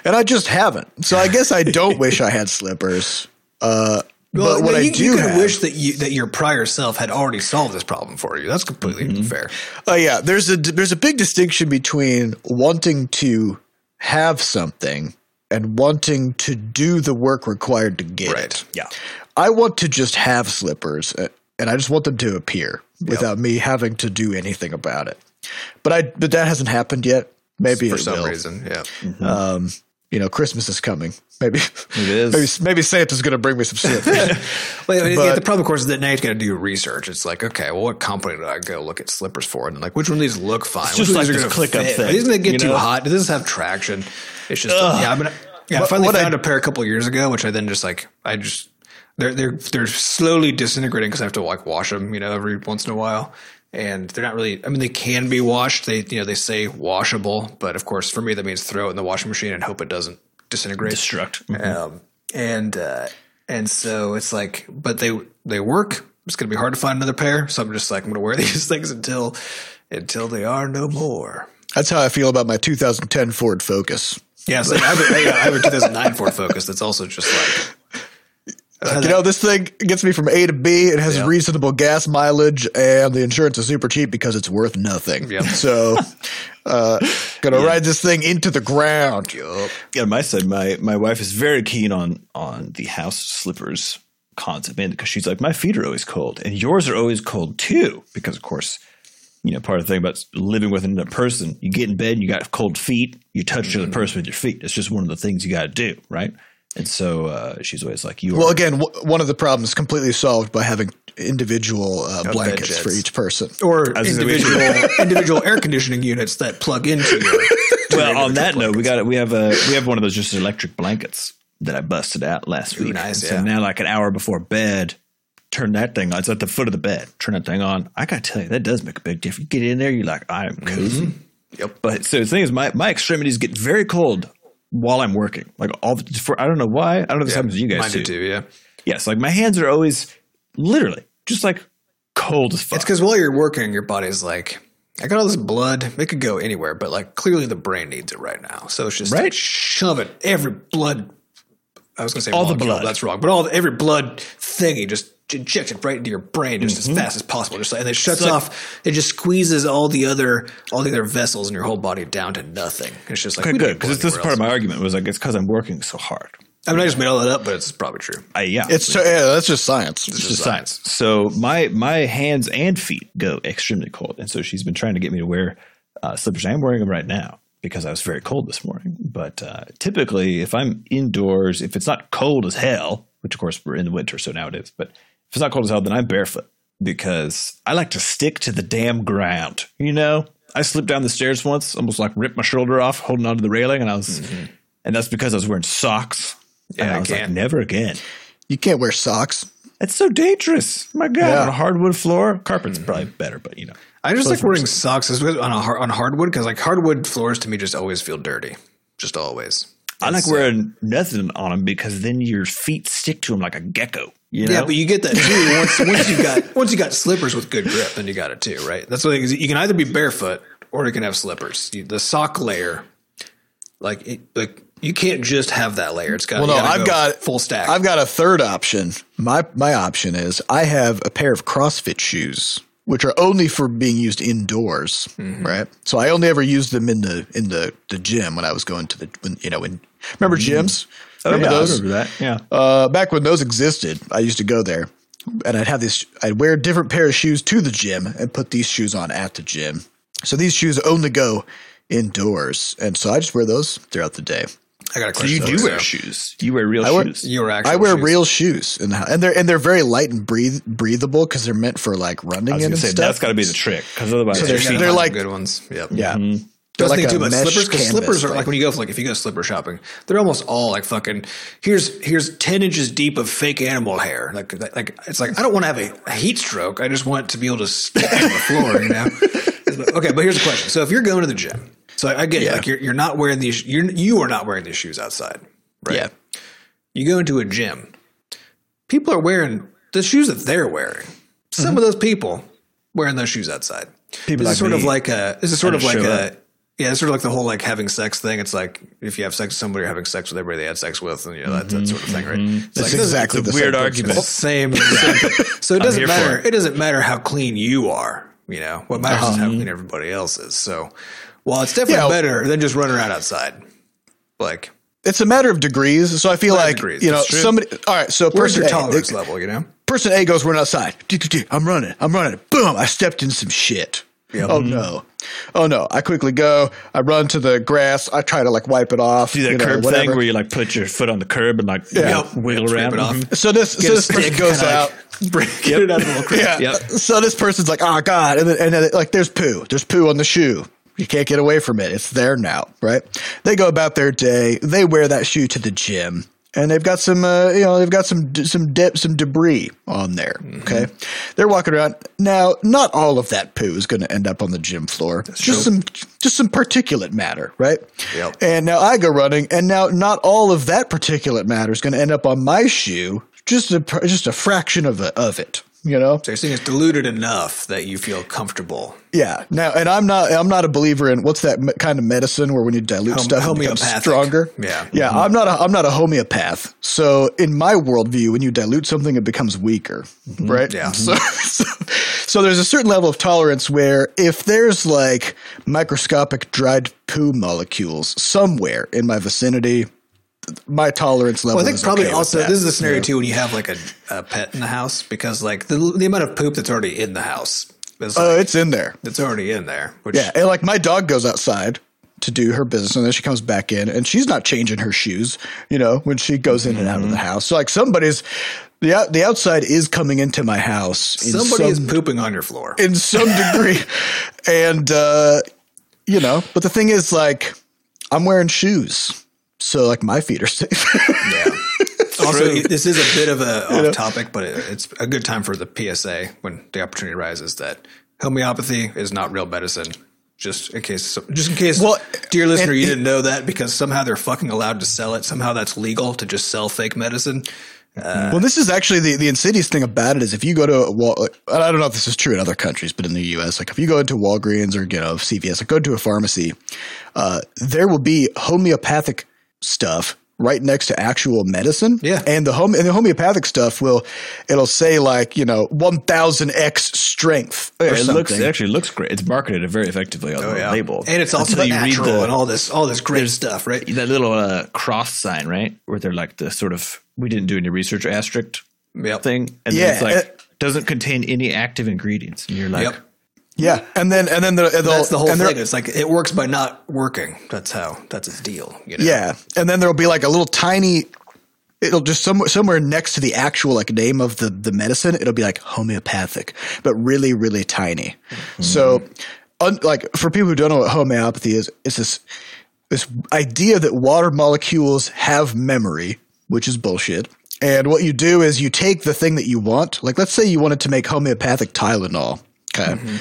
and I just haven't. So I guess I don't wish I had slippers. Uh, Well, but what no, I you, do you could have, wish that you that your prior self had already solved this problem for you. That's completely Mm-hmm. fair. Oh yeah, there's a there's a big distinction between wanting to have something and wanting to do the work required to get Right. it. Yeah. I want to just have slippers, uh, and I just want them to appear without me having to do anything about it. But I but that hasn't happened yet. Maybe For some will. reason, yeah. Um, you know, Christmas is coming. Maybe It is. maybe maybe Santa's going to bring me some slippers. Well, I mean, yeah, the problem, of course, is that now you got to do research. It's like, okay, well, what company did I go look at slippers for? And like, which one of these look fine? It's just one of like these this are gonna ClickUp fit? thing, Are these going to get you too hot? Does this have traction? It's just, yeah. I mean, yeah, I finally what I- found a pair a couple years ago, which I then just like, I just they're they're they're slowly disintegrating because I have to like wash them, you know, every once in a while. And they're not really. I mean, they can be washed. They, you know, they say washable, but of course, for me, that means throw it in the washing machine and hope it doesn't disintegrate. Destruct. Um, and uh, and so it's like, but they they work. It's going to be hard to find another pair. So I'm just like, I'm going to wear these things until until they are no more. That's how I feel about my 2010 Ford Focus. Yeah, so I, have a, I have a 2009 Ford Focus that's also just like You know, this thing gets me from A to B. It has Yeah. reasonable gas mileage, and the insurance is super cheap because it's worth nothing. Yep. So, uh, gonna ride this thing into the ground. yup. Yeah, on my side, my my wife is very keen on on the house slippers concept, man, because she's like, my feet are always cold, and yours are always cold too, because of course, you know, part of the thing about living with another person, you get in bed, and you got cold feet, you touch Mm-hmm. another person with your feet. It's just one of the things you got to do, right? And so uh, she's always like, you. Well, are, again, w- one of the problems completely solved by having individual uh, blankets jets. for each person. Or was individual individual air conditioning units that plug into your. to your well, on that individual note, we blankets. got we have a we have one of those just electric blankets that I busted out last week. nice, And So yeah. now, like an hour before bed, turn that thing on. It's at the foot of the bed. Turn that thing on. I gotta tell you, that does make a big difference. You get in there, you're like, I am cozy. Yep. But so the thing is, my my extremities get very cold while I'm working. Like all the, for I don't know why. I don't know if this happens to you guys Mine too. too. Yeah. Yes, like my hands are always literally just like cold as fuck. It's because while you're working, your body's like, I got all this blood. It could go anywhere, but like clearly the brain needs it right now. So it's just Right. like shove it. Every blood. I was going to say All the blood. That's wrong. But all the, every blood thingy just inject it right into your brain just Mm-hmm. as fast as possible. Just like, and it shuts like- off. It just squeezes all the other all the other vessels in your whole body down to nothing. It's just like okay, we good because this is part of my argument was like it's because I'm working so hard. I mean, I just made all that up, but it's probably true. I yeah, It's so, yeah, that's just science. It's just science. So my my hands and feet go extremely cold, and so she's been trying to get me to wear uh, slippers. I am wearing them right now because I was very cold this morning. But uh, typically, if I'm indoors, if it's not cold as hell, which of course we're in the winter, so now it is. But if it's not cold as hell, then I'm barefoot because I like to stick to the damn ground. You know, I slipped down the stairs once, almost like ripped my shoulder off, holding onto the railing, and I was, and that's because I was wearing socks. And Yeah, I I was like, can't. never again. You can't wear socks. It's so dangerous. My God, Yeah. on a hardwood floor, carpet's probably better, but you know, I just like wearing socks on a on hardwood because like hardwood floors to me just always feel dirty, just always. I like uh, wearing nothing on them because then your feet stick to them like a gecko. You know? Yeah, but you get that too once once you got once you got slippers with good grip, then you got it too, right? That's the thing is you can either be barefoot or you can have slippers. You, the sock layer, like it, like you can't just have that layer. It's got Well, no, I've go got full stack. I've got a third option. My my option is I have a pair of CrossFit shoes, which are only for being used indoors, Mm-hmm. right? So I only ever used them in the in the, the gym when I was going to the when, you know when remember gyms. Oh, Remember yeah, I those? remember that. Yeah. Uh, back when those existed, I used to go there, and I'd have this. I'd wear a different pair of shoes to the gym and put these shoes on at the gym. So these shoes only go indoors, and so I just wear those throughout the day. I got a So question. you do you, wear so. shoes. You wear real I wear- shoes. You wear actual I wear shoes. real shoes, and and they're and they're very light and breathe, breathable because they're meant for like running I was in gonna and say stuff. that's got to be the trick because otherwise So your You they're- they're like- good ones. Yep. yeah. Mm-hmm. The like too much slippers because slippers are like when you go for like if you go slipper shopping, they're almost all like fucking here's here's ten inches deep of fake animal hair. Like like it's like I don't want to have a, a heat stroke. I just want to be able to stick on the floor. You know. okay, but here's the question. So if you're going to the gym, so I get it. Like you're you're not wearing these. You're you are not wearing these shoes outside. Right. Yeah. You go into a gym. People are wearing the shoes that they're wearing. Some of those people wearing those shoes outside. People this is like sort of like a. This is sort of like a. up. Yeah, it's sort of like the whole like having sex thing. It's like if you have sex with somebody, you're having sex with everybody they had sex with, and you know that, that sort of thing, right? It's That's like, exactly it's the weird same argument. it's the same. same. So it doesn't matter. it. It doesn't matter how clean you are. You know what matters is Uh-huh. how clean everybody else is. So, while it's definitely Yeah. better than just running around outside. Like, It's a matter of degrees. So I feel like degrees, you know somebody. All right, so where's person your tolerance they- level? You know. person A goes running outside. I'm running. I'm running. Boom! I stepped in some shit. Oh no! Oh no! I quickly go. I run to the grass. I try to like wipe it off. do that you know, curb whatever. thing where you like put your foot on the curb and like you Yeah. know, wiggle Scrape around. it off. Mhm. So this so Get a this person goes out. like, break get it out of the little. Yeah. Yep. So this person's like, oh god, and then, and then like there's poo. There's poo on the shoe. You can't get away from it. It's there now, right? They go about their day. They wear that shoe to the gym, and they've got some, uh, you know, they've got some some de- some debris on there. Okay, they're walking around now. Not all of that poo is going to end up on the gym floor. just true. some just some particulate matter, right? Yep. And now I go running, and now not all of that particulate matter is going to end up on my shoe. Just a just a fraction of it, of it. You know, So you're saying it's diluted enough that you feel comfortable. yeah. Now, and I'm not I'm not a believer in what's that kind of medicine where when you dilute Hom- stuff it becomes stronger. Yeah. Yeah, I'm not a I'm not a homeopath. So in my worldview, when you dilute something, it becomes weaker, right? Mm-hmm. Yeah. So, so so there's a certain level of tolerance where if there's like microscopic dried poo molecules somewhere in my vicinity, my tolerance level. Well, I think is probably okay also this is a scenario too when you have like a, a pet in the house because like the the amount of poop that's already in the house is Oh, like, it's in there. it's already in there. Which Yeah, and like my dog goes outside to do her business, and then she comes back in, and she's not changing her shoes, you know, when she goes in and out Mm-hmm. of the house. So like somebody's the out, the outside is coming into my house. Somebody some, is pooping on your floor. in some degree, and uh, you know, but the thing is, like, I'm wearing shoes, so like my feet are safe. Yeah. also, this is a bit of a off topic, but it, it's a good time for the PSA when the opportunity arises that homeopathy is not real medicine. Just in case, just in case, Well, dear listener, you didn't know that because somehow they're fucking allowed to sell it. Somehow that's legal to just sell fake medicine. well, this is actually the, the insidious thing about it is if you go to a Wal- I don't know if this is true in other countries, but in the U.S., like if you go into Walgreens or you know CVS, like go to a pharmacy, uh, there will be homeopathic stuff right next to actual medicine. Yeah. and the home and the homeopathic stuff will it'll say like you know one thousand x strength. Or It something. looks it actually looks great. It's marketed very effectively on the label, and it's also Until you read natural the- and all this, all this great stuff, right? that little uh, cross sign, right? Where they're like the sort of we didn't do any research asterisk Yep. thing, and Yeah, then it's like uh, doesn't contain any active ingredients, and you're like, Yep. Yeah, and then and then the, That's the whole thing. It's like it works by not working. That's how. That's its deal. You know? Yeah, and then there'll be like a little tiny. It'll just somewhere somewhere next to the actual like name of the the medicine. It'll be like homeopathic, but really really tiny. Mm-hmm. So un, like for people who don't know what homeopathy is, it's this this idea that water molecules have memory, which is bullshit. And what you do is you take the thing that you want. Like, let's say you wanted to make homeopathic Tylenol. Okay. Mm-hmm.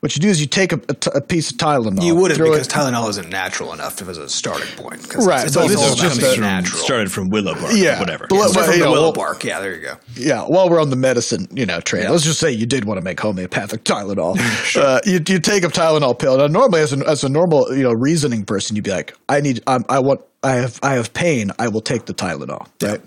What you do is you take a, a t- a piece of Tylenol. You wouldn't throw because it, Tylenol isn't natural enough as a starting point. Right, It's, but it's this all is just a- natural. Started from willow bark, Yeah, whatever. but let- Start from you the know, willow bark. Yeah, there you go. yeah, while we're on the medicine, you know, train, let's just say you did want to make homeopathic Tylenol. uh, you, you take a Tylenol pill. Now, normally, as, an, as a normal, you know, reasoning person, you'd be like, I need, um, I want, I have, I have pain. I will take the Tylenol. Right.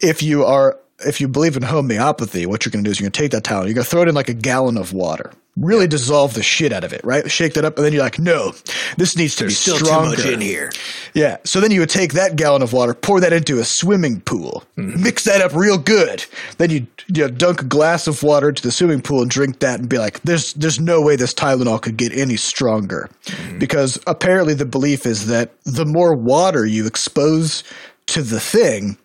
If you are, if you believe in homeopathy, what you're going to do is you're going to take that Tylenol, you're going to throw it in like a gallon of water. Really dissolve the shit out of it, right? Shake that up, and then you're like, no, this needs to There's be still stronger. too much in here. Yeah. So then you would take that gallon of water, pour that into a swimming pool, Mm-hmm. mix that up real good. Then you you know, dunk a glass of water into the swimming pool and drink that, and be like, "There's there's no way this Tylenol could get any stronger," Mm-hmm. because apparently the belief is that the more water you expose to the thing,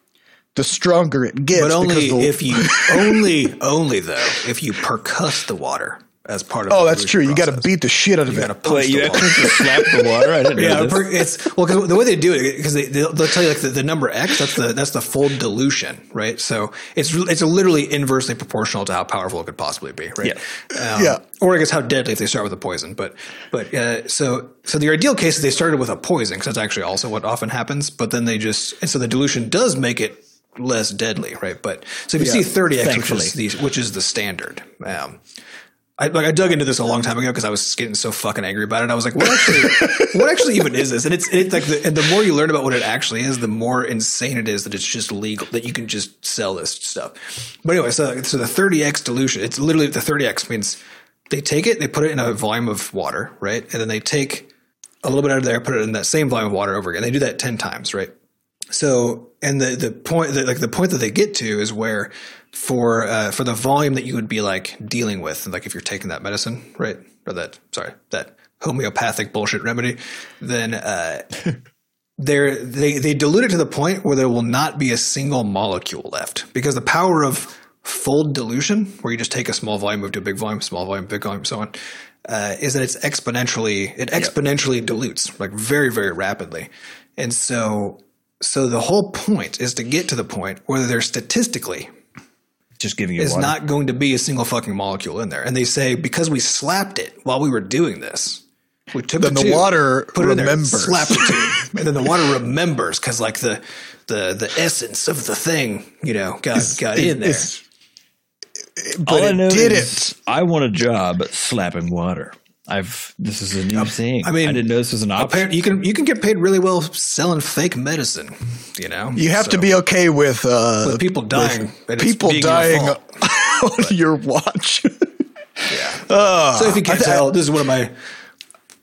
the stronger it gets. But only the, if you only only though if you percuss the water as part of. oh, the that's true. You got to beat the shit out of You it. got to punch Wait, you the water. actually just slap the water? I didn't know Yeah, this. it's well because the way they do it because they they'll, they'll tell you like the, the number x that's the that's the full dilution right so it's it's literally inversely proportional to how powerful it could possibly be right um, Yeah. or I guess how deadly if they start with a poison but but uh, so so the ideal case is they started with a poison because that's actually also what often happens but then they just and so the dilution does make it less deadly right but so if you see 30x which is the which is the standard um, I, like I dug into this a long time ago because I was getting so fucking angry about it. I was like, what actually, what actually even is this? And it's it's like the, and the more you learn about what it actually is, the more insane it is that it's just legal that you can just sell this stuff. But anyway, so so the 30x dilution, it's literally the 30x means they take it, they put it in a volume of water, right, and then they take a little bit out of there, put it in that same volume of water over again. They do that ten times, right? So, and the the point that like the point that they get to is where for uh, for the volume that you would be like dealing with, like if you're taking that medicine, right, or that sorry that homeopathic bullshit remedy, then uh, they're, they they dilute it to the point where there will not be a single molecule left because the power of fold dilution, where you just take a small volume, move to a big volume, small volume, big volume, so on, uh, is that it's exponentially it exponentially dilutes like very very rapidly, and so so the whole point is to get to the point where there statistically Just giving you is water. not going to be a single fucking molecule in there, and they say because we slapped it while we were doing this. We took Then the, the tube, water put it in there, slapped the tube, and then the water remembers because like the the the essence of the thing, you know, got got in there. It's- but All I it know didn't. is I want a job slapping water. I've this is a new thing. I mean, I didn't know this was an option. You can you can get paid really well selling fake medicine. You know, You have to be okay with, uh, with people dying. and it's people being your dying fault. on your watch. Yeah. So if you can't tell, this is one of my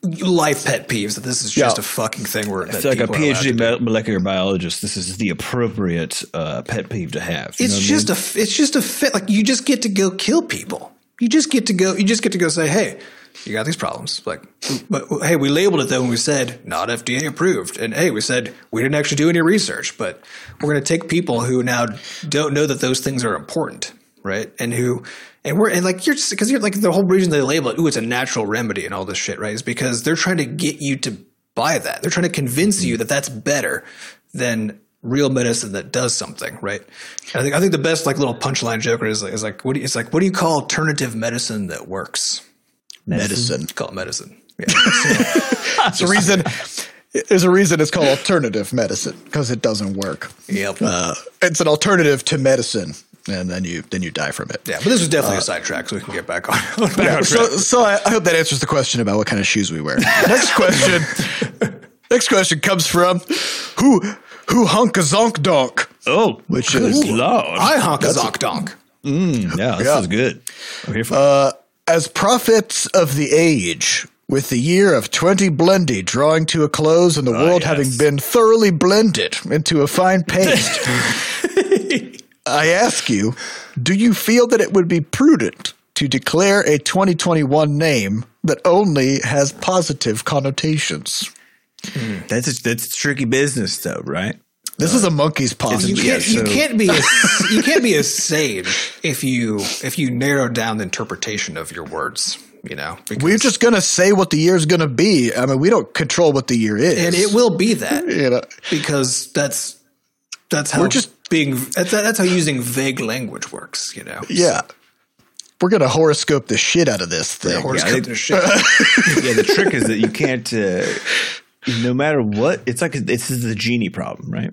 life pet peeves that this is just Yeah. a fucking thing where I feel like a PhD molecular biologist, this is the appropriate uh, pet peeve to have. You It's know what I just mean? a it's just a fit. Like you just get to go kill people. You just get to go. You just get to go say, hey. You got these problems. Like, but hey, we labeled it though, and we said not FDA approved. And hey, we said we didn't actually do any research, but we're going to take people who now don't know that those things are important, right? And who, and we're and like you're just because you're like the whole reason they label it, ooh, it's a natural remedy and all this shit, right? Is because they're trying to get you to buy that. They're trying to convince you that that's better than real medicine that does something, right? And I think I think the best like little punchline joker is is like what do you, it's like what do you call alternative medicine that works? Medicine. Call it medicine. Yeah. There's a reason. There's a reason it's called alternative medicine because it doesn't work. yep. Uh, it's an alternative to medicine, and then you then you die from it. yeah, but this was definitely a sidetrack, so we can get back on. back on So, so I, I hope that answers the question about what kind of shoes we wear. Next question. next question comes from who who hunk a zonk donk. oh, Which good is- lord. I honk a zonk donk. yeah, this Yeah. is good. I'm here for Uh, As prophets of the age, with the year of 20 blendy drawing to a close and the ah, world yes. having been thoroughly blended into a fine paste, I ask you, do you feel that it would be prudent to declare a 2021 name that only has positive connotations? Hmm, that's a, that's tricky business, though, right? This is a monkey's paw. You Yeah, can't, you can't be a, you can't be a sage if you if you narrow down the interpretation of your words. you know. We're just gonna say what the year's gonna be. I mean, we don't control what the year is, and it will be that You know, because that's that's how We're just- being that's, that's how using vague language works, you know. yeah. We're gonna horoscope the shit out of this thing. Horoscope they- their shit. yeah, the trick is that you can't. Uh, no matter what, it's like this is the genie problem, right?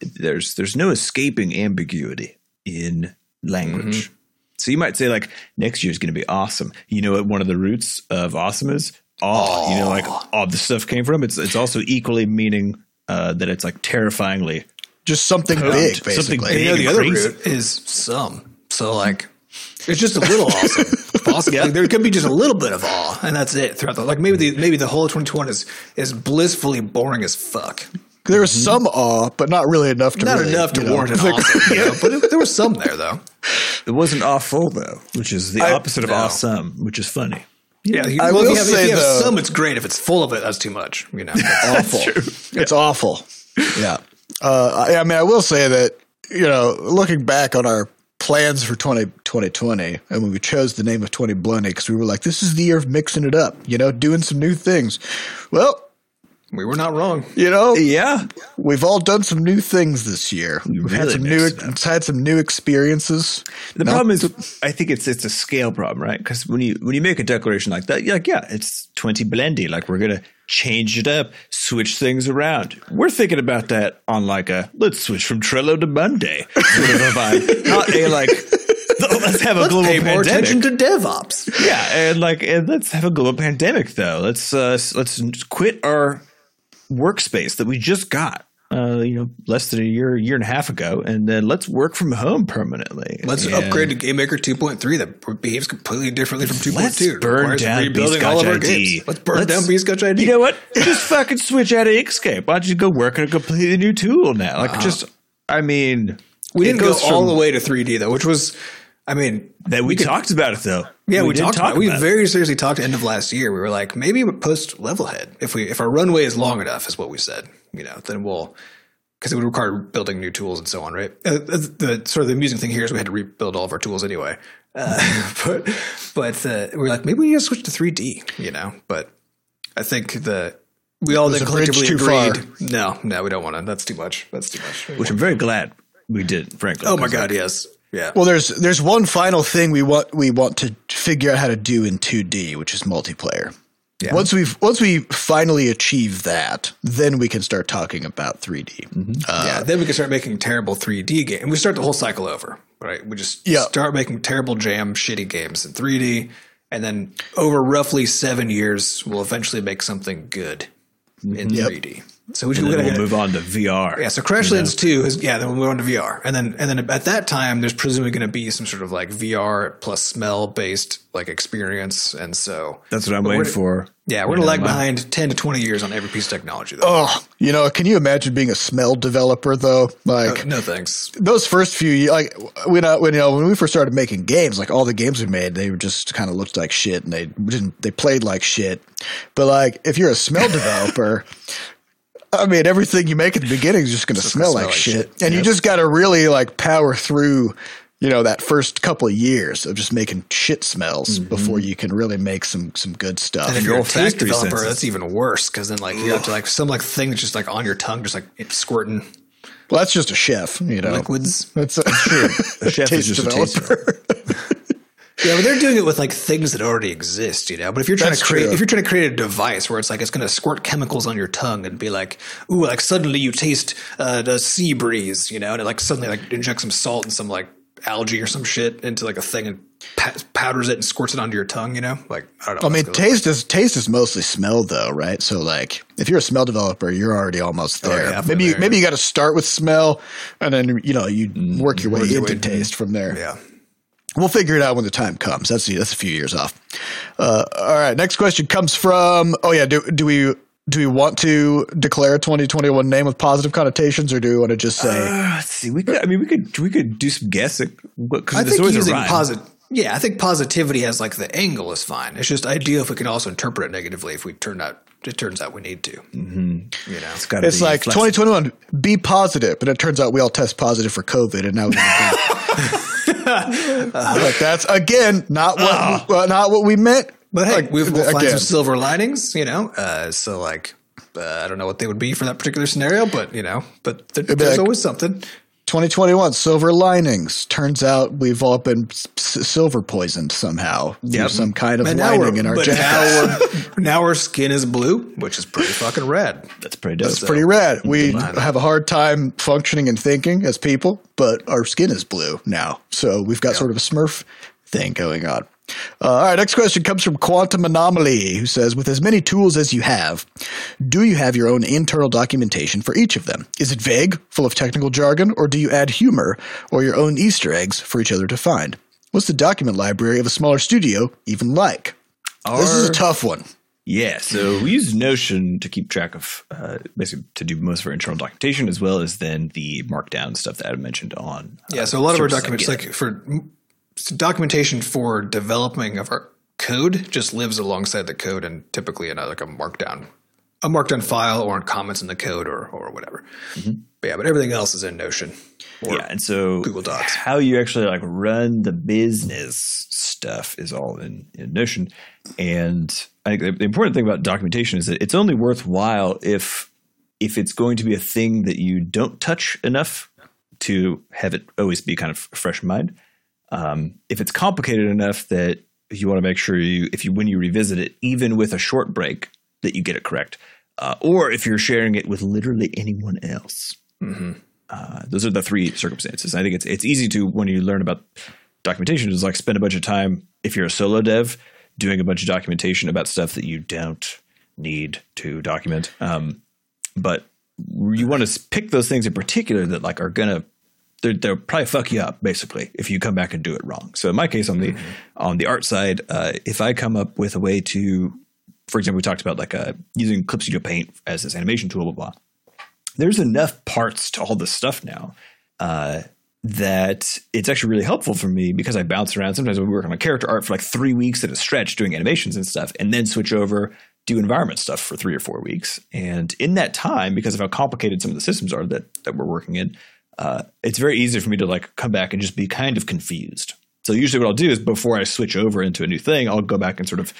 There's there's no escaping ambiguity in language. So you might say like next year's going to be awesome. You know what one of the roots of awesome is? Awe. You know, like all the stuff came from. It's it's also equally meaning uh, that it's like terrifyingly. Just something Potent. big, Something basically. you know, the other root is some. So like, it's just a little awesome. Possibly, like, there could be just a little bit of awe, and that's it throughout the like maybe the maybe the whole of 2021 is is blissfully boring as fuck. There was some awe, but not really enough to Not really, enough to know, warrant an awesome, you know, but it, there was some there though. It wasn't awful though, which is the I- opposite of no. awesome, which is funny. Yeah, you, I well, if will you have, say, if you though- some, it's great. If it's full of it, that's too much. You know, awful. It's awful. Yeah. Uh, I, I mean, I will say that, you know, looking back on our plans for 20, 2020, and when we chose the name of 20 Blendy, because we were like, this is the year of mixing it up, you know, doing some new things. Well, we were not wrong. you know, Yeah, we've all done some new things this year. We've had some new, mixed it had some new experiences. The Not- problem is, I think it's it's a scale problem, right? Because when you when you make a declaration like that, you're like, yeah, it's twenty blendy. Like we're gonna change it up, switch things around. We're thinking about that on like a let's switch from Trello to Monday sort of a vibe, not a like let's have a Let's global pay more pandemic. attention to DevOps. yeah, and like and let's have a global pandemic though. Let's uh, let's quit our workspace that we just got. Uh, you know, less than a year, year and a half ago, and then let's work from home permanently. Let's And- upgrade to GameMaker 2.3 that behaves completely differently from 2.2. Let's burn down rebuilding all of our ID. games. Let's burn Let's- down Bscotch ID. You know what? Just fucking switch out of Inkscape. Why don't you go work on a completely new tool now? Like, just, I mean, we didn't go all from- the way to 3D though, which was, I mean, That we, could- talked about it though. Yeah, we, did talked talk about it. We very seriously talked end of last year. We were like, maybe post Levelhead, if we if our runway is long enough, is what we said. You know, then we'll because it would require building new tools and so on, right? Uh, the, the sort of the amusing thing here is we had to rebuild all of our tools anyway. Uh, but but uh, we are like, maybe we need to switch to 3D. You know, but I think the we all then collectively too far. agreed. No, no, we don't want to. That's too much. That's too much. which I'm very glad we did, frankly. oh my god, like, yes, yeah. Well, there's there's one final thing we want we want to figure out how to do in 2D, which is multiplayer. Yeah. Once we've once we finally achieve that, then we can start talking about 3D. Mm-hmm. Uh, yeah, then we can start making terrible 3D games. And we start the whole cycle over, right? We just Yeah. start making terrible jam, shitty games in 3D, and then over roughly seven years, we'll eventually make something good in mm-hmm. 3D. So we And we're gonna we'll move on to VR. yeah, so Crashlands Two is yeah. Then we'll move on to VR, and then and then at that time, there's presumably going to be some sort of like VR plus smell based like experience, and so That's what I'm waiting we're- for. Yeah, we're You gonna know, lag my- behind ten to twenty years on every piece of technology. Though. Oh, you know, can you imagine being a smell developer though? Like no thanks. those first few ye- like when I, when you know when we first started making games, like all the games we made, they were just kind of looked like shit and they didn't they played like shit. But like if you're a smell developer, I mean everything you make at the beginning is just going to smell, smell like, like shit, shit. and you just got to really like power through. You know that first couple of years of just making shit smells mm-hmm. before you can really make some some good stuff. And if your you're a taste developer, senses. that's even worse because then like you have to like some like thing that's just like on your tongue, just like it's squirting Well, that's just a chef, you know. liquids. That's, true. A chef is just a taste Yeah, but they're doing it with like things that already exist, you know. But if you're trying That's to create, true. if you're trying to create a device where it's like it's going to squirt chemicals on your tongue and be like, ooh, like suddenly you taste uh, the sea breeze, you know, and it like suddenly like inject some salt and some like algae or some shit into like a thing and powders it and squirts it onto your tongue, you know. Like I don't know. I mean, taste is taste is mostly smell, though, right? So, like, if you're a smell developer, you're already almost there. halfway maybe you, there. maybe you got to start with smell, and then you know you work your way your into way- taste from there. Yeah. We'll figure it out when the time comes. That's that's a few years off. Uh, all right, next question comes from. Oh yeah, do do we do we want to declare a 2021 name with positive connotations, or do we want to just say? Uh, let's see. We could. I mean, we could. We could do some guessing. Because I there's think always using positive. Yeah, I think positivity has like the angle is fine. It's just ideal if we can also interpret it negatively if we turn out it turns out we need to. Mm-hmm. You know, It's gotta It's be like flexible. 2021. Be positive, but it turns out we all test positive for COVID, and now we. like that's again not what uh, not what we meant. But hey, Like, we've, we'll find some silver linings, you know. Uh, so like, uh, I don't know what they would be for that particular scenario, but you know, but there, there's like- always something. 2021 silver linings. Turns out we've all been s- s- silver poisoned somehow through Yep. some kind of And now lining in our but jackets. now, we're, now our skin is blue, which is pretty fucking red. That's pretty dope. It's pretty rad. We have a hard time functioning and thinking as people, but our skin is blue now. So we've got sort of a smurf thing going on. Uh, all right, next question comes from Quantum Anomaly, who says, With as many tools as you have, do you have your own internal documentation for each of them? Is it vague, full of technical jargon, or do you add humor or your own Easter eggs for each other to find? What's the document library of a smaller studio even like? this is a tough one. Yeah, so we use Notion to keep track of uh, basically to do most of our internal documentation as well as then the markdown stuff that I mentioned on. uh, Yeah, so a lot of our documents, like like for so documentation for developing of our code, just lives alongside the code and typically in a, like a markdown, a markdown file or in comments in the code or or whatever. Mm-hmm. But yeah, but everything else is in Notion. Yeah, and so Google Docs. How you actually like run the business stuff is all in, in Notion. And I think the, the important thing about documentation is that it's only worthwhile if if it's going to be a thing that you don't touch enough to have it always be kind of fresh in mind. Um, if it's complicated enough that you want to make sure you, if you when you revisit it, even with a short break, that you get it correct, uh, or if you're sharing it with literally anyone else. Uh, those are the three circumstances. I think it's it's easy to when you learn about documentation is like spend a bunch of time if you're a solo dev doing a bunch of documentation about stuff that you don't need to document. Um, but you want to pick those things in particular that like are gonna they're, they'll probably fuck you up basically if you come back and do it wrong. So in my case on the on the art side, uh, if I come up with a way to, for example, we talked about like uh, using Clip Studio Paint as this animation tool, blah blah. There's enough parts to all this stuff now uh, that it's actually really helpful for me because I bounce around. Sometimes we work on my character art for like three weeks at a stretch doing animations and stuff, and then switch over do environment stuff for three or four weeks. And in that time, because of how complicated some of the systems are that that we're working in, uh, it's very easy for me to like come back and just be kind of confused. So usually what I'll do is before I switch over into a new thing, I'll go back and sort of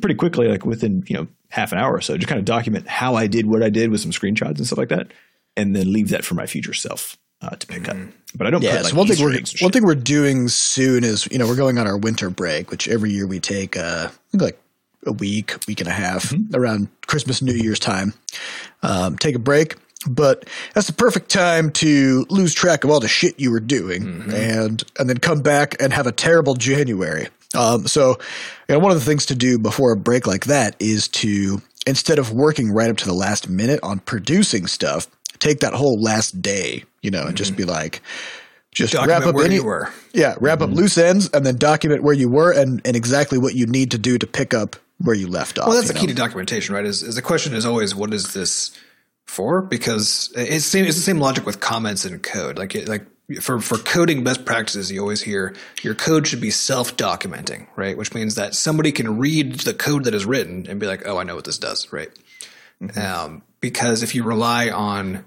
pretty quickly, like within you know half an hour or so, just kind of document how I did what I did with some screenshots and stuff like that, and then leave that for my future self uh, to pick up. But I don't Yeah, put like so one thing we're one thing we're doing soon is you know we're going on our winter break, which every year we take uh, I think like a week, week and a half Mm-hmm. around Christmas, New Year's time. Um, take a break, but that's the perfect time to lose track of all the shit you were doing, Mm-hmm. and and then come back and have a terrible January. Um, so, you know, one of the things to do before a break like that is to instead of working right up to the last minute on producing stuff, take that whole last day, you know, and just be like, just Document wrap up where any, you were. yeah, wrap up loose ends and then document where you were and, and exactly what you need to do to pick up where you left off. Well, that's the key to documentation, right? Is, is the question is always what is this for? Because it's same it's the same logic with comments and code. Like it, like for for coding best practices, you always hear your code should be self documenting, right? Which means that somebody can read the code that is written and be like, oh, I know what this does, right? Um, because if you rely on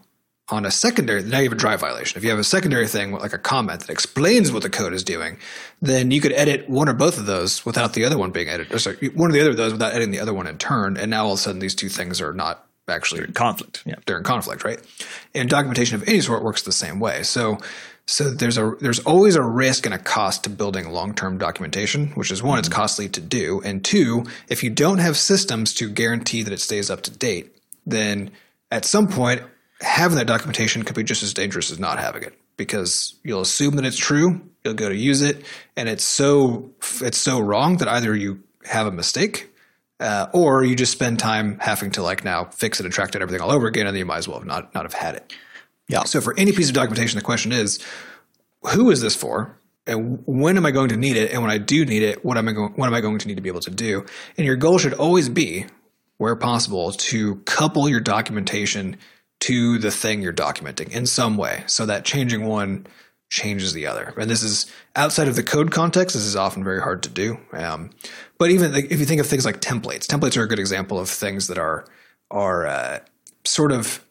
on a secondary, now you have a DRY violation. If you have a secondary thing like a comment that explains what the code is doing, then you could edit one or both of those without the other one being edited. Or sorry, one or the other of those without editing the other one in turn. And now all of a sudden these two things are not actually during conflict. Yeah. they're in conflict, right? And documentation of any sort works the same way. So so there's a there's always a risk and a cost to building long-term documentation, which is one, it's mm-hmm. costly to do, and two, if you don't have systems to guarantee that it stays up to date, then at some point having that documentation could be just as dangerous as not having it because you'll assume that it's true, you'll go to use it, and it's so it's so wrong that either you have a mistake uh, or you just spend time having to like now fix it and track down everything all over again, and then you might as well have not not have had it. Yeah. So for any piece of documentation, the question is, who is this for? And when am I going to need it? And when I do need it, what am I going? What am I going to need to be able to do? And your goal should always be, where possible, to couple your documentation to the thing you're documenting in some way, so that changing one changes the other. And this is outside of the code context. This is often very hard to do. Um, but even like, if you think of things like templates, templates are a good example of things that are are uh, sort of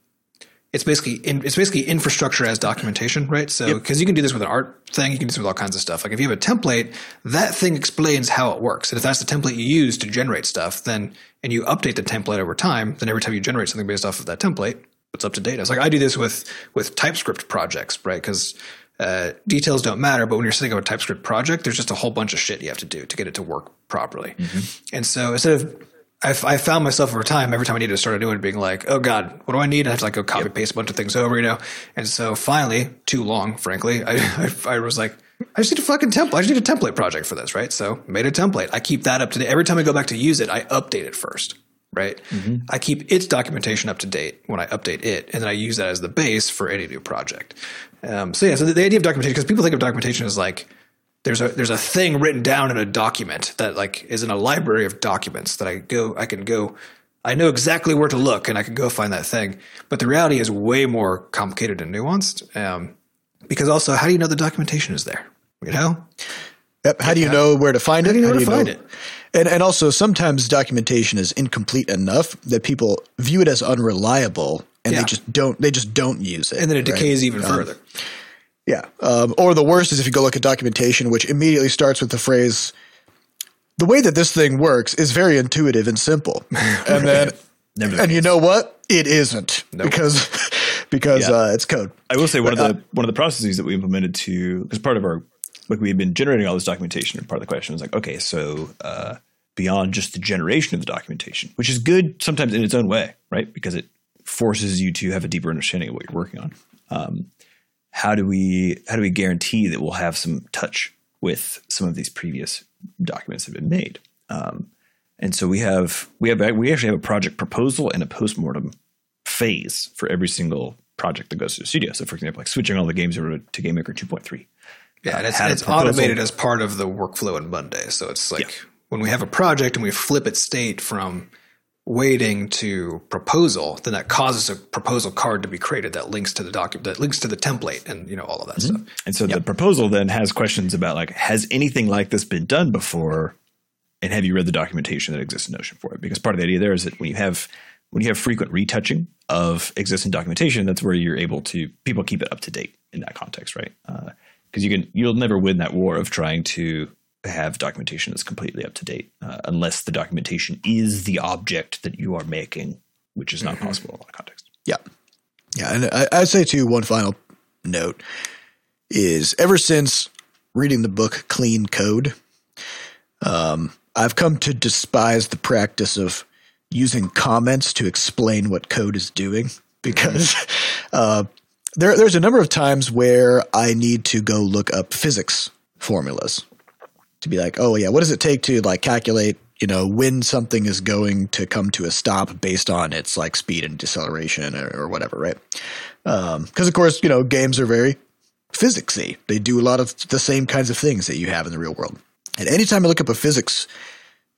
it's basically in, it's basically infrastructure as documentation, right? So because you can do this with an art thing, you can do this with all kinds of stuff. Like if you have a template, that thing explains how it works, and if that's the template you use to generate stuff, then and you update the template over time, then every time you generate something based off of that template, it's up to date. It's like I do this with with TypeScript projects, right? Because uh, details don't matter, but when you're setting up a TypeScript project, there's just a whole bunch of shit you have to do to get it to work properly. And so instead of I've, found myself over time, every time I needed to start a new one, being like, oh God, what do I need? I have to like go copy paste a bunch of things over, you know? And so finally, too long, frankly, I, I, I was like, I just need a fucking template. I just need a template project for this, right? So made a template. I keep that up to date. Every time I go back to use it, I update it first, right? I keep its documentation up to date when I update it, and then I use that as the base for any new project. Um, so yeah, so the, the idea of documentation, because people think of documentation as like, there's a there's a thing written down in a document that like is in a library of documents that I go I can go I know exactly where to look and I can go find that thing. But the reality is way more complicated and nuanced. Um, because also, how do you know the documentation is there? You know, Yep. How do you know where to find it? do you know where to find it? And and also sometimes documentation is incomplete enough that people view it as unreliable and Yeah. they just don't they just don't use it. and then it right? decays even further. Yeah. Um, or the worst is if you go look at documentation, which immediately starts with the phrase, the way that this thing works is very intuitive and simple. And then, Never the and you know what? It isn't Nope. because, because, Yeah. uh, it's code. I will say one of But, the one of the processes that we implemented to because part of our like we've been generating all this documentation and part of the question was like okay so uh, beyond just the generation of the documentation which is good sometimes in its own way right because it forces you to have a deeper understanding of what you're working on um, how do we how do we guarantee that we'll have some touch with some of these previous documents that have been made um, and so we have we have we actually have a project proposal and a postmortem phase for every single project that goes to the studio. So, for example, like switching all the games over to GameMaker 2.3. Yeah, and uh, it's, had it's automated as part of the workflow in Monday. So it's like when we have a project and we flip its state from waiting to proposal, then that causes a proposal card to be created that links to the document, that links to the template, and you know all of that mm-hmm. stuff. And so the proposal then has questions about like, has anything like this been done before? And have you read the documentation that exists in Notion for it? Because part of the idea there is that when you have when you have frequent retouching of existing documentation, that's where you're able to people keep it up to date in that context, right? Uh, Because you can you'll never win that war of trying to have documentation that's completely up to date uh, unless the documentation is the object that you are making, which is not possible in a lot of context. Yeah. Yeah. And I, I'd say, too, one final note is ever since reading the book Clean Code, um, I've come to despise the practice of using comments to explain what code is doing because uh, there, there's a number of times where I need to go look up physics formulas to be like, oh yeah, what does it take to like calculate, you know, when something is going to come to a stop based on its like speed and deceleration or, or whatever, right? Um, because of course, you know, games are very physicsy. They do a lot of the same kinds of things that you have in the real world. And anytime I look up a physics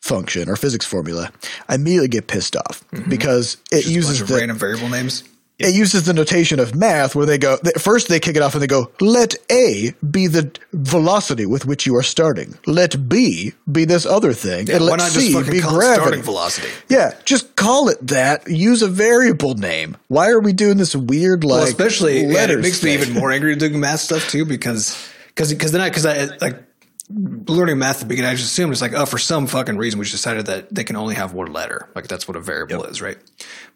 function or physics formula, I immediately get pissed off mm-hmm. because it Just uses the random variable names. It uses the notation of math where they go first they kick it off and they go let a be the velocity with which you are starting. Let b be this other thing. And Why let not c just fucking be call it gravity. starting velocity? yeah just call it that. Use a variable name. Why are we doing this weird like well, especially and letters it makes me even more angry doing math stuff too because because because then I because I like learning math at the beginning I just assumed it's like oh for some fucking reason we just decided that they can only have one letter. Like that's what a variable is right?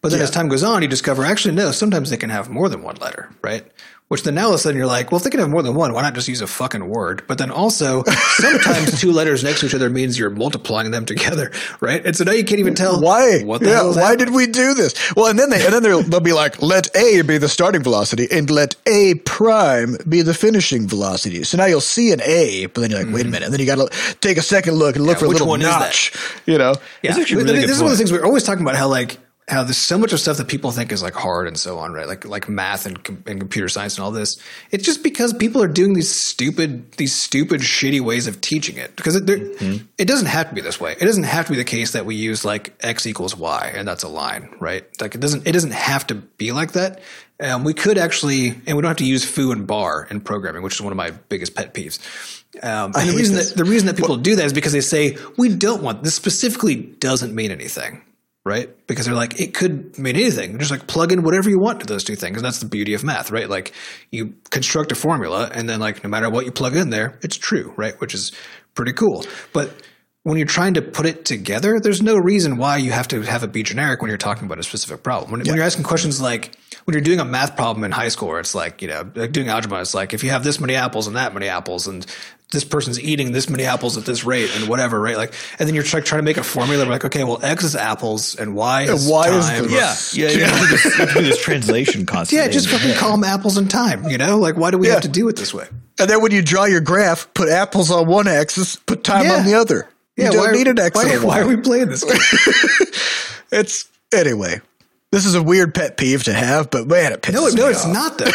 But then as time goes on you discover actually no sometimes they can have more than one letter right which then now all of a sudden you're like well if they can have more than one why not just use a fucking word but then also sometimes two letters next to each other means you're multiplying them together right and so now you can't even tell why? what the yeah, why did we do this? Well, and then they and then they'll, be like, let a be the starting velocity and let a prime be the finishing velocity. So now you'll see an a, but then you're like, wait a minute, and then you got to take a second look and look Mm-hmm. Yeah, for a which little one is that? notch. You know, Yeah, That's actually a really this good is one of the things we're always talking about how like how there's so much of stuff that people think is like hard and so on, right? Like like math and, com- and computer science and all this. It's just because people are doing these stupid these stupid shitty ways of teaching it because it, Mm-hmm. it doesn't have to be this way. It doesn't have to be the case that we use like x equals y and that's a line, right? Like it doesn't it doesn't have to be like that. Um, we could actually, and we don't have to use foo and bar in programming, which is one of my biggest pet peeves. Um, and the reason this. that the reason that people do that is because they say we don't want this specifically doesn't mean anything right? Because they're like, it could mean anything. Just like plug in whatever you want to those two things. And that's the beauty of math, right? Like you construct a formula and then like no matter what you plug in there, it's true, right? Which is pretty cool. But when you're trying to put it together, there's no reason why you have to have it be generic when you're talking about a specific problem. When, when you're asking questions like, when you're doing a math problem in high school, where it's like, you know, like doing algebra, it's like if you have this many apples and that many apples, and this person's eating this many apples at this rate, and whatever, right? Like, and then you're try, trying to make a formula. Like, okay, well, X is apples and Y is Y time. the- Yeah, yeah, you have do this, you have to do this translation constantly. yeah, just fucking call them apples and time. You know, like, why do we Yeah. have to do it this way? And then when you draw your graph, put apples on one axis, put time Yeah. on the other. You Yeah, don't why, need an X why, why are we playing this? game? It's anyway. This is a weird pet peeve to have, but man, it pisses No, no, it's off. not though. It,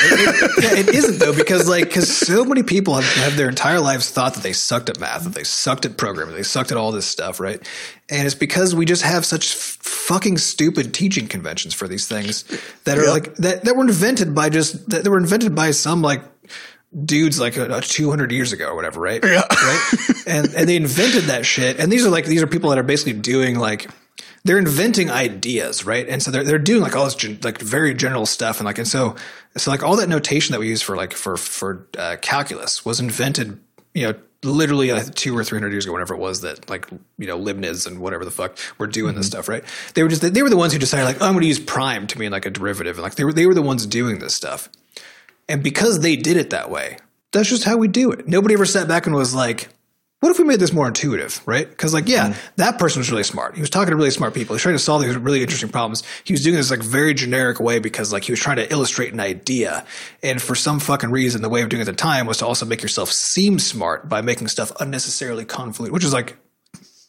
it- yeah, it isn't though because like because so many people have, have their entire lives thought that they sucked at math, that they sucked at programming, they sucked at all this stuff, right? And it's because we just have such f- fucking stupid teaching conventions for these things that are Yep. like that that were invented by just that, that were invented by some like dudes like uh, 200 years ago or whatever, right? Yeah. Right. And and they invented that shit. And these are like these are people that are basically doing like they're inventing ideas, right? And so they're they're doing like all this gen, like very general stuff, and like and so so like all that notation that we use for like for for uh, calculus was invented, you know, literally like two or three hundred years ago, whenever it was that like you know Leibniz and whatever the fuck were doing this stuff, right? They were just they were the ones who decided like oh, I'm going to use prime to mean like a derivative, and like they were they were the ones doing this stuff, and because they did it that way, that's just how we do it. Nobody ever sat back and was like, what if we made this more intuitive, right? Because, like, yeah, mm-hmm. that person was really smart. He was talking to really smart people. He was trying to solve these really interesting problems. He was doing this like very generic way because, like, he was trying to illustrate an idea. And for some fucking reason, the way of doing it at the time was to also make yourself seem smart by making stuff unnecessarily convoluted, which is like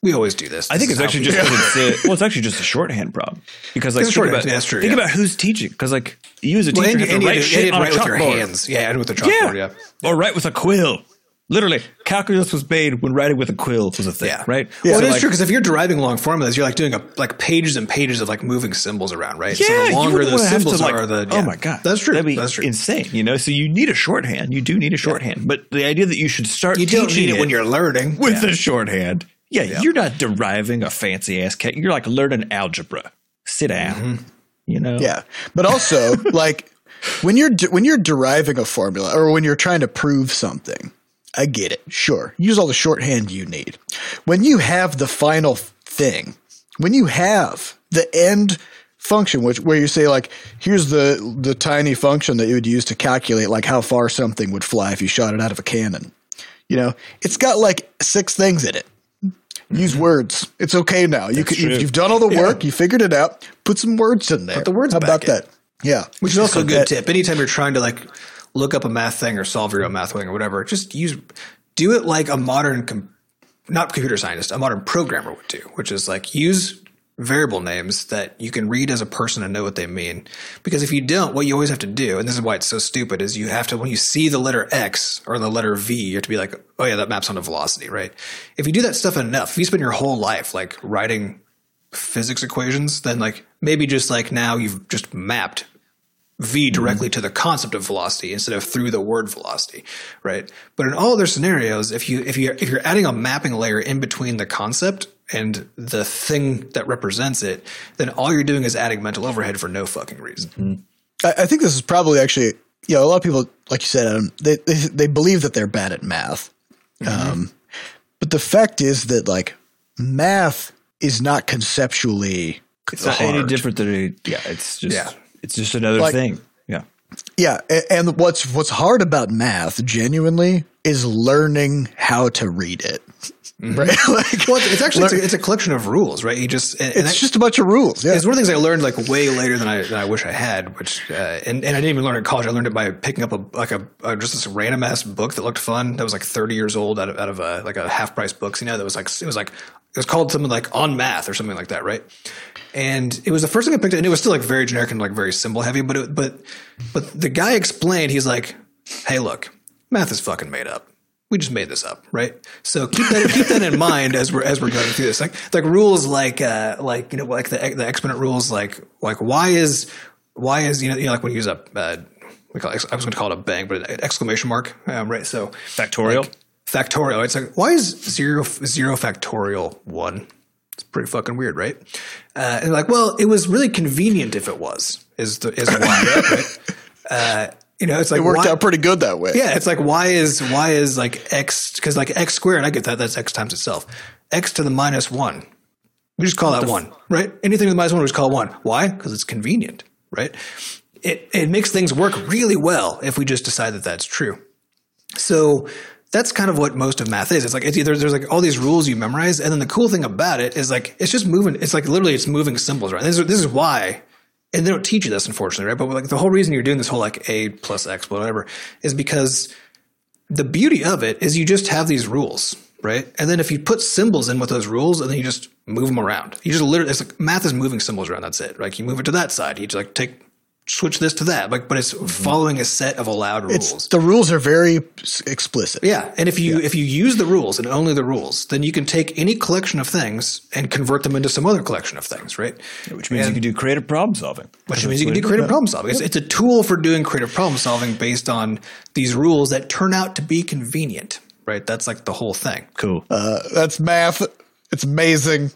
we always do this. I think it's actually just it's a, well, it's actually just a shorthand problem because like think shorthand, about, yeah, that's true, think yeah. about who's teaching because like you as a teacher Well, and, have to you write you shit to on a write with your hands, yeah, and with Yeah. chalkboard, yeah. or write with a quill. Literally, calculus was made when writing with a quill was a thing, Yeah. right? Well, So, it is like, true because if you're deriving long formulas, you're like doing a, like pages and pages of like moving symbols around, right? Yeah, so the longer wouldn't those wanna symbols like- are, the oh my god, that's true. That'd be that's true. insane, you know. So you need a shorthand. You do need a shorthand, but the idea that you should start You don't teaching need it when you're learning. with a shorthand. Yeah, you're not deriving a fancy ass cat. You're like learning algebra. Sit down. Mm-hmm. You know. Yeah, but also like when you're de- when you're deriving a formula or when you're trying to prove something, I get it. Sure, use all the shorthand you need. When you have the final thing, when you have the end function, which where you say like, here's the the tiny function that you would use to calculate like how far something would fly if you shot it out of a cannon. You know, it's got like six things in it. Use mm-hmm. words. It's okay now. you can, you've, you've done all the work. You figured it out. Put some words in there. the words How about in. that? Yeah. Which is also a good That- tip. Anytime you're trying to like look up a math thing or solve your own math thing or whatever, just use do it like a modern com- not computer scientist, a modern programmer would do, which is like use variable names that you can read as a person and know what they mean. Because if you don't, what you always have to do, and this is why it's so stupid, is you have to when you see the letter X or the letter V, you have to be like, oh yeah, that maps onto velocity, right? If you do that stuff enough, if you spend your whole life like writing physics equations, then like maybe just like now you've just mapped v mm-hmm. directly to the concept of velocity instead of through the word velocity, right? But in all other scenarios, if you if you if you're adding a mapping layer in between the concept and the thing that represents it, then all you're doing is adding mental overhead for no fucking reason. Mm-hmm. I, I think this is probably actually, you know, a lot of people, like you said, Adam, they, they, they believe that they're bad at math. Mm-hmm. Um, but the fact is that like math is not conceptually It's not any different than a, yeah. It's just Yeah. It's just another Like- thing. Yeah. Yeah, and what's what's hard about math, genuinely, is learning how to read it. Right? like, Well, it's, it's actually it's a, it's a collection of rules, right? You just and, and it's that- just a bunch of rules. Yeah, It's one of the things I learned like way later than I, than I wish I had, which uh, and, and I didn't even learn it in college. I learned it by picking up a like a, a just this random ass book that looked fun. That was like thirty years old out of out of a, like a half price books. You know, that was like it was like it was called something like on math or something like that, right? And it was the first thing I picked up, and it was still like very generic and like very symbol heavy. But it, but but the guy explained, he's like, "Hey, look, math is fucking made up." We just made this up, right? So keep that keep that in mind as we're as we're going through this. Like like rules like uh like you know like the the exponent rules like like why is why is you know you know like when you use a uh, we call it, I was going to call it a bang, but an exclamation mark, um, right? So Factorial. like, factorial. It's like why is zero zero factorial one? It's pretty fucking weird, right? Uh, and like, well, it was really convenient if it was. Is the is why right? Uh, you know, it's like It worked why- out pretty good that way. Yeah, it's like why is why is like x because like x squared? I get that that's x times itself. X to the minus one. We just call that one, right? Anything with the minus one, we just call one. Why? Because it's convenient, right? It it makes things work really well if we just decide that that's true. So that's kind of what most of math is. It's like it's either there's like all these rules you memorize, and then the cool thing about it is like it's just moving. It's like literally it's moving symbols around. This is, this is why, and they don't teach you this unfortunately, right? But like the whole reason you're doing this whole like a plus x whatever is because the beauty of it is you just have these rules, right? And then if you put symbols in with those rules, and then you just move them around. You just literally it's like math is moving symbols around. That's it. Like you move it to that side. You just like take switch this to that. Like, but it's following a set of allowed rules. It's, the rules are very explicit. Yeah, and if you if you use the rules and only the rules, then you can take any collection of things and convert them into some other collection of things, right? Which means you can do creative problem solving. Which means you can do creative problem solving. It's, it's a tool for doing creative problem solving based on these rules that turn out to be convenient, right? That's like the whole thing. Cool. Uh, that's math. It's amazing.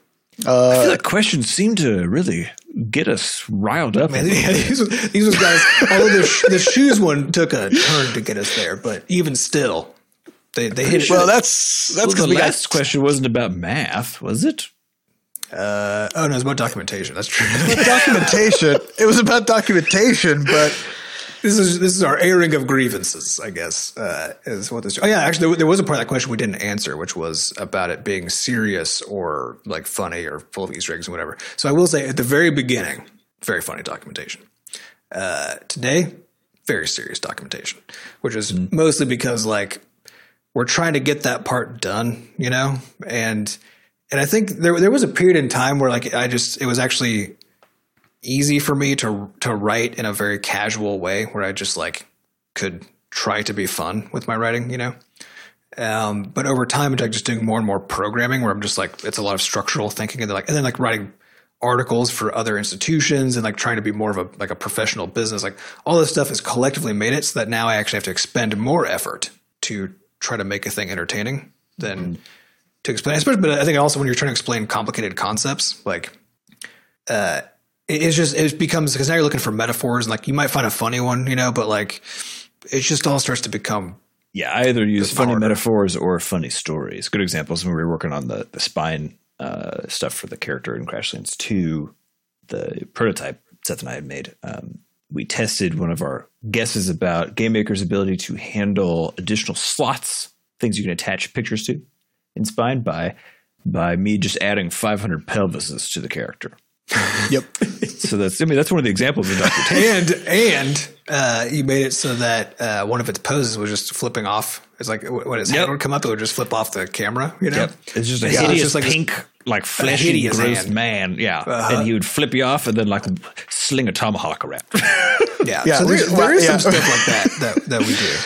I feel like questions seem to really get us riled up. Man, yeah, these, was, these was guys. Although the, the shoes one took a turn to get us there, but even still, they they hit. It. Well, that's that's well, because the we got last question wasn't about math, was it? Uh, oh no, it's about documentation. That's true. documentation. it was about documentation, but This is this is our airing of grievances, I guess, uh, is what this. Oh yeah, actually, there, there was a part of that question we didn't answer, which was about it being serious or like funny or full of Easter eggs and whatever. So I will say at the very beginning, very funny documentation. Uh, today, very serious documentation, which is mostly because like we're trying to get that part done, you know, and and I think there there was a period in time where like I just it was actually easy for me to to write in a very casual way where I just like could try to be fun with my writing, you know. Um, but over time, I'm just doing more and more programming where I'm just like it's a lot of structural thinking and then like and then like writing articles for other institutions and like trying to be more of a like a professional business. Like all this stuff has collectively made it so that now I actually have to expend more effort to try to make a thing entertaining than to explain. Especially, but I think also when you're trying to explain complicated concepts, like uh, it's just it becomes because now you're looking for metaphors and like you might find a funny one, you know, but like it just all starts to become Yeah, I either use funny harder. metaphors or funny stories. Good examples when we were working on the the spine uh, stuff for the character in Crashlands Two, the prototype Seth and I had made. Um, we tested one of our guesses about Game Maker's ability to handle additional slots, things you can attach pictures to in Spine by by me just adding 500 pelvises to the character. Yep. So that's I mean that's one of the examples of documentation. and and uh, you made it so that uh, one of its poses was just flipping off. It's like w- when its Yep. hand would come up, it would just flip off the camera. You know, It's just a Yeah, hideous just like this- pink, like fleshy, hideous gross hand. man. Yeah, and he would flip you off and then like sling a tomahawk around. yeah. Yeah, so we- there's, there is yeah. some stuff like that, that that we do.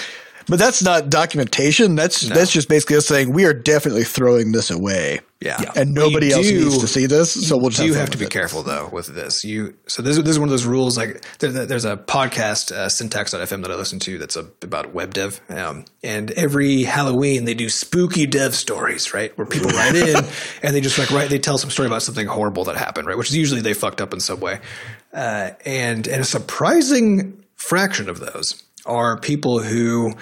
But that's not documentation. That's that's just basically us saying we are definitely throwing this away. Yeah, And nobody you else do- needs to see this, so we'll just do have, have to be it. careful though with this. You so this, this is one of those rules. Like there, there- there's a podcast, uh, Syntax.fm, that I listen to that's a, about web dev. Um, and every Halloween they do spooky dev stories, right? Where people write in and they just like write, they tell some story about something horrible that happened, right? Which is usually they fucked up in some way. Uh, and and a surprising fraction of those are people who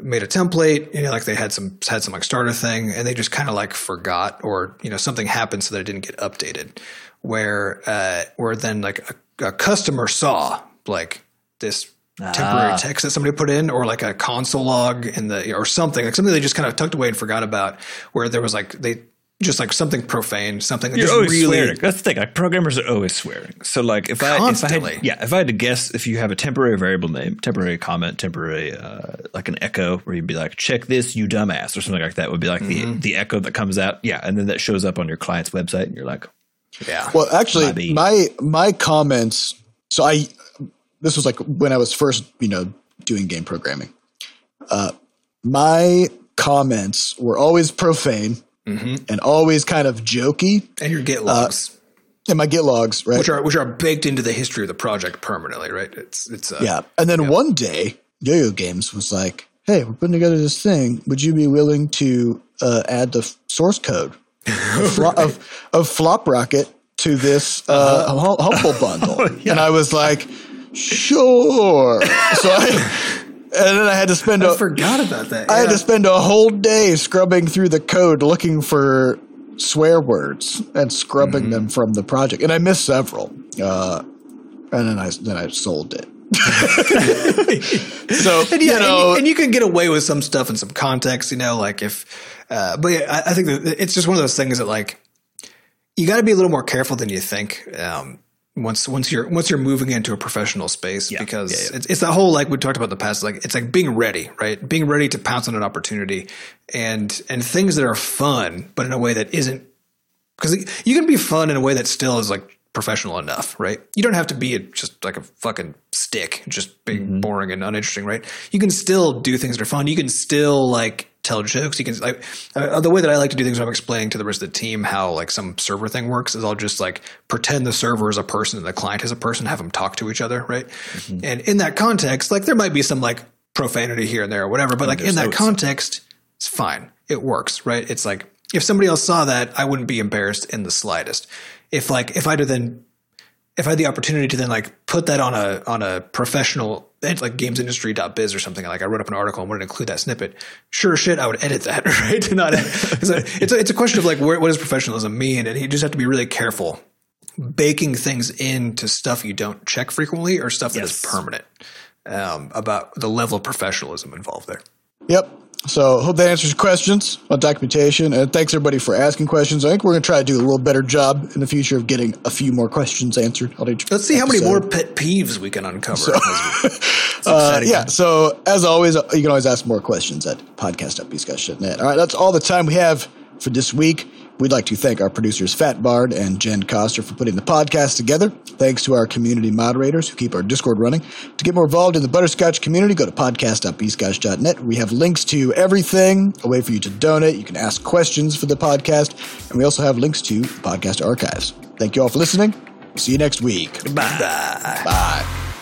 made a template, you know, like they had some had some like starter thing, and they just kind of like forgot, or you know, something happened so that it didn't get updated. Where uh, where then like a, a customer saw like this temporary text that somebody put in, or like a console log in the or something like something they just kind of tucked away and forgot about. Where there was like they just like something profane, something that You're just always really swearing. That's the thing. Like programmers are always swearing. So like if I, if I Constantly. had, yeah, if I had to guess, if you have a temporary variable name, temporary comment, temporary uh, like an echo, where you'd be like, check this, you dumbass, or something like that, would be like the the echo that comes out. Yeah, and then that shows up on your client's website, and you're like, yeah. Well, actually, my my comments. So I, this was like when I was first, you know, doing game programming. Uh, my comments were always profane and always kind of jokey. and your Git logs. And my Git logs, right? which are which are baked into the history of the project permanently, right? It's it's uh, yeah. And then one day, Yo-Yo Games was like, "Hey, we're putting together this thing. Would you be willing to uh, add the f- source code of, Flo- of, of Flop Rocket to this uh, hum- Humble bundle, and I was like, sure. So I. And then I had to spend a, I forgot about that. I had to spend a whole day scrubbing through the code looking for swear words and scrubbing Mm-hmm. them from the project, and I missed several. Uh, and then I then I sold it. so and yeah, you know, and, you, and you can get away with some stuff in some context, you know, like if, uh, but yeah, I, I think that it's just one of those things that like you got to be a little more careful than you think. Um, once once you're once you're moving into a professional space because Yeah, yeah. It's, it's that whole like we talked about in the past like it's like being ready right being ready to pounce on an opportunity and and things that are fun but in a way that isn't because you can be fun in a way that still is like professional enough, right? You don't have to be a, just like a fucking stick, just being mm-hmm. boring and uninteresting, right? You can still do things that are fun. You can still like tell jokes. You can like uh, the way that I like to do things. When I'm explaining to the rest of the team how like some server thing works is I'll just like pretend the server is a person and the client is a person, have them talk to each other, right? And in that context, like there might be some like profanity here and there or whatever, but like in that context, it's fine. It works, right? It's like if somebody else saw that, I wouldn't be embarrassed in the slightest. If like if I had to then if I had the opportunity to then like put that on a on a professional it's like gamesindustry.biz or something like I wrote up an article and wanted to include that snippet, sure shit I would edit that, right? To not it's a, it's a, it's a question of like where, what does professionalism mean? And you just have to be really careful baking things into stuff you don't check frequently or stuff that is Yes. permanent um, about the level of professionalism involved there. Yep. So hope that answers your questions on documentation. And thanks everybody for asking questions. I think we're going to try to do a little better job in the future of getting a few more questions answered. Let's see how many more pet peeves we can uncover. It's Uh, yeah. So as always, you can always ask more questions at podcast.bscotch.net. All right. That's all the time we have for this week. We'd like to thank our producers, Fat Bard and Jen Coster, for putting the podcast together. Thanks to our community moderators who keep our Discord running. To get more involved in the Butterscotch community, go to podcast.bscotch.net. We have links to everything, a way for you to donate. You can ask questions for the podcast. And we also have links to the podcast archives. Thank you all for listening. See you next week. Bye. Bye.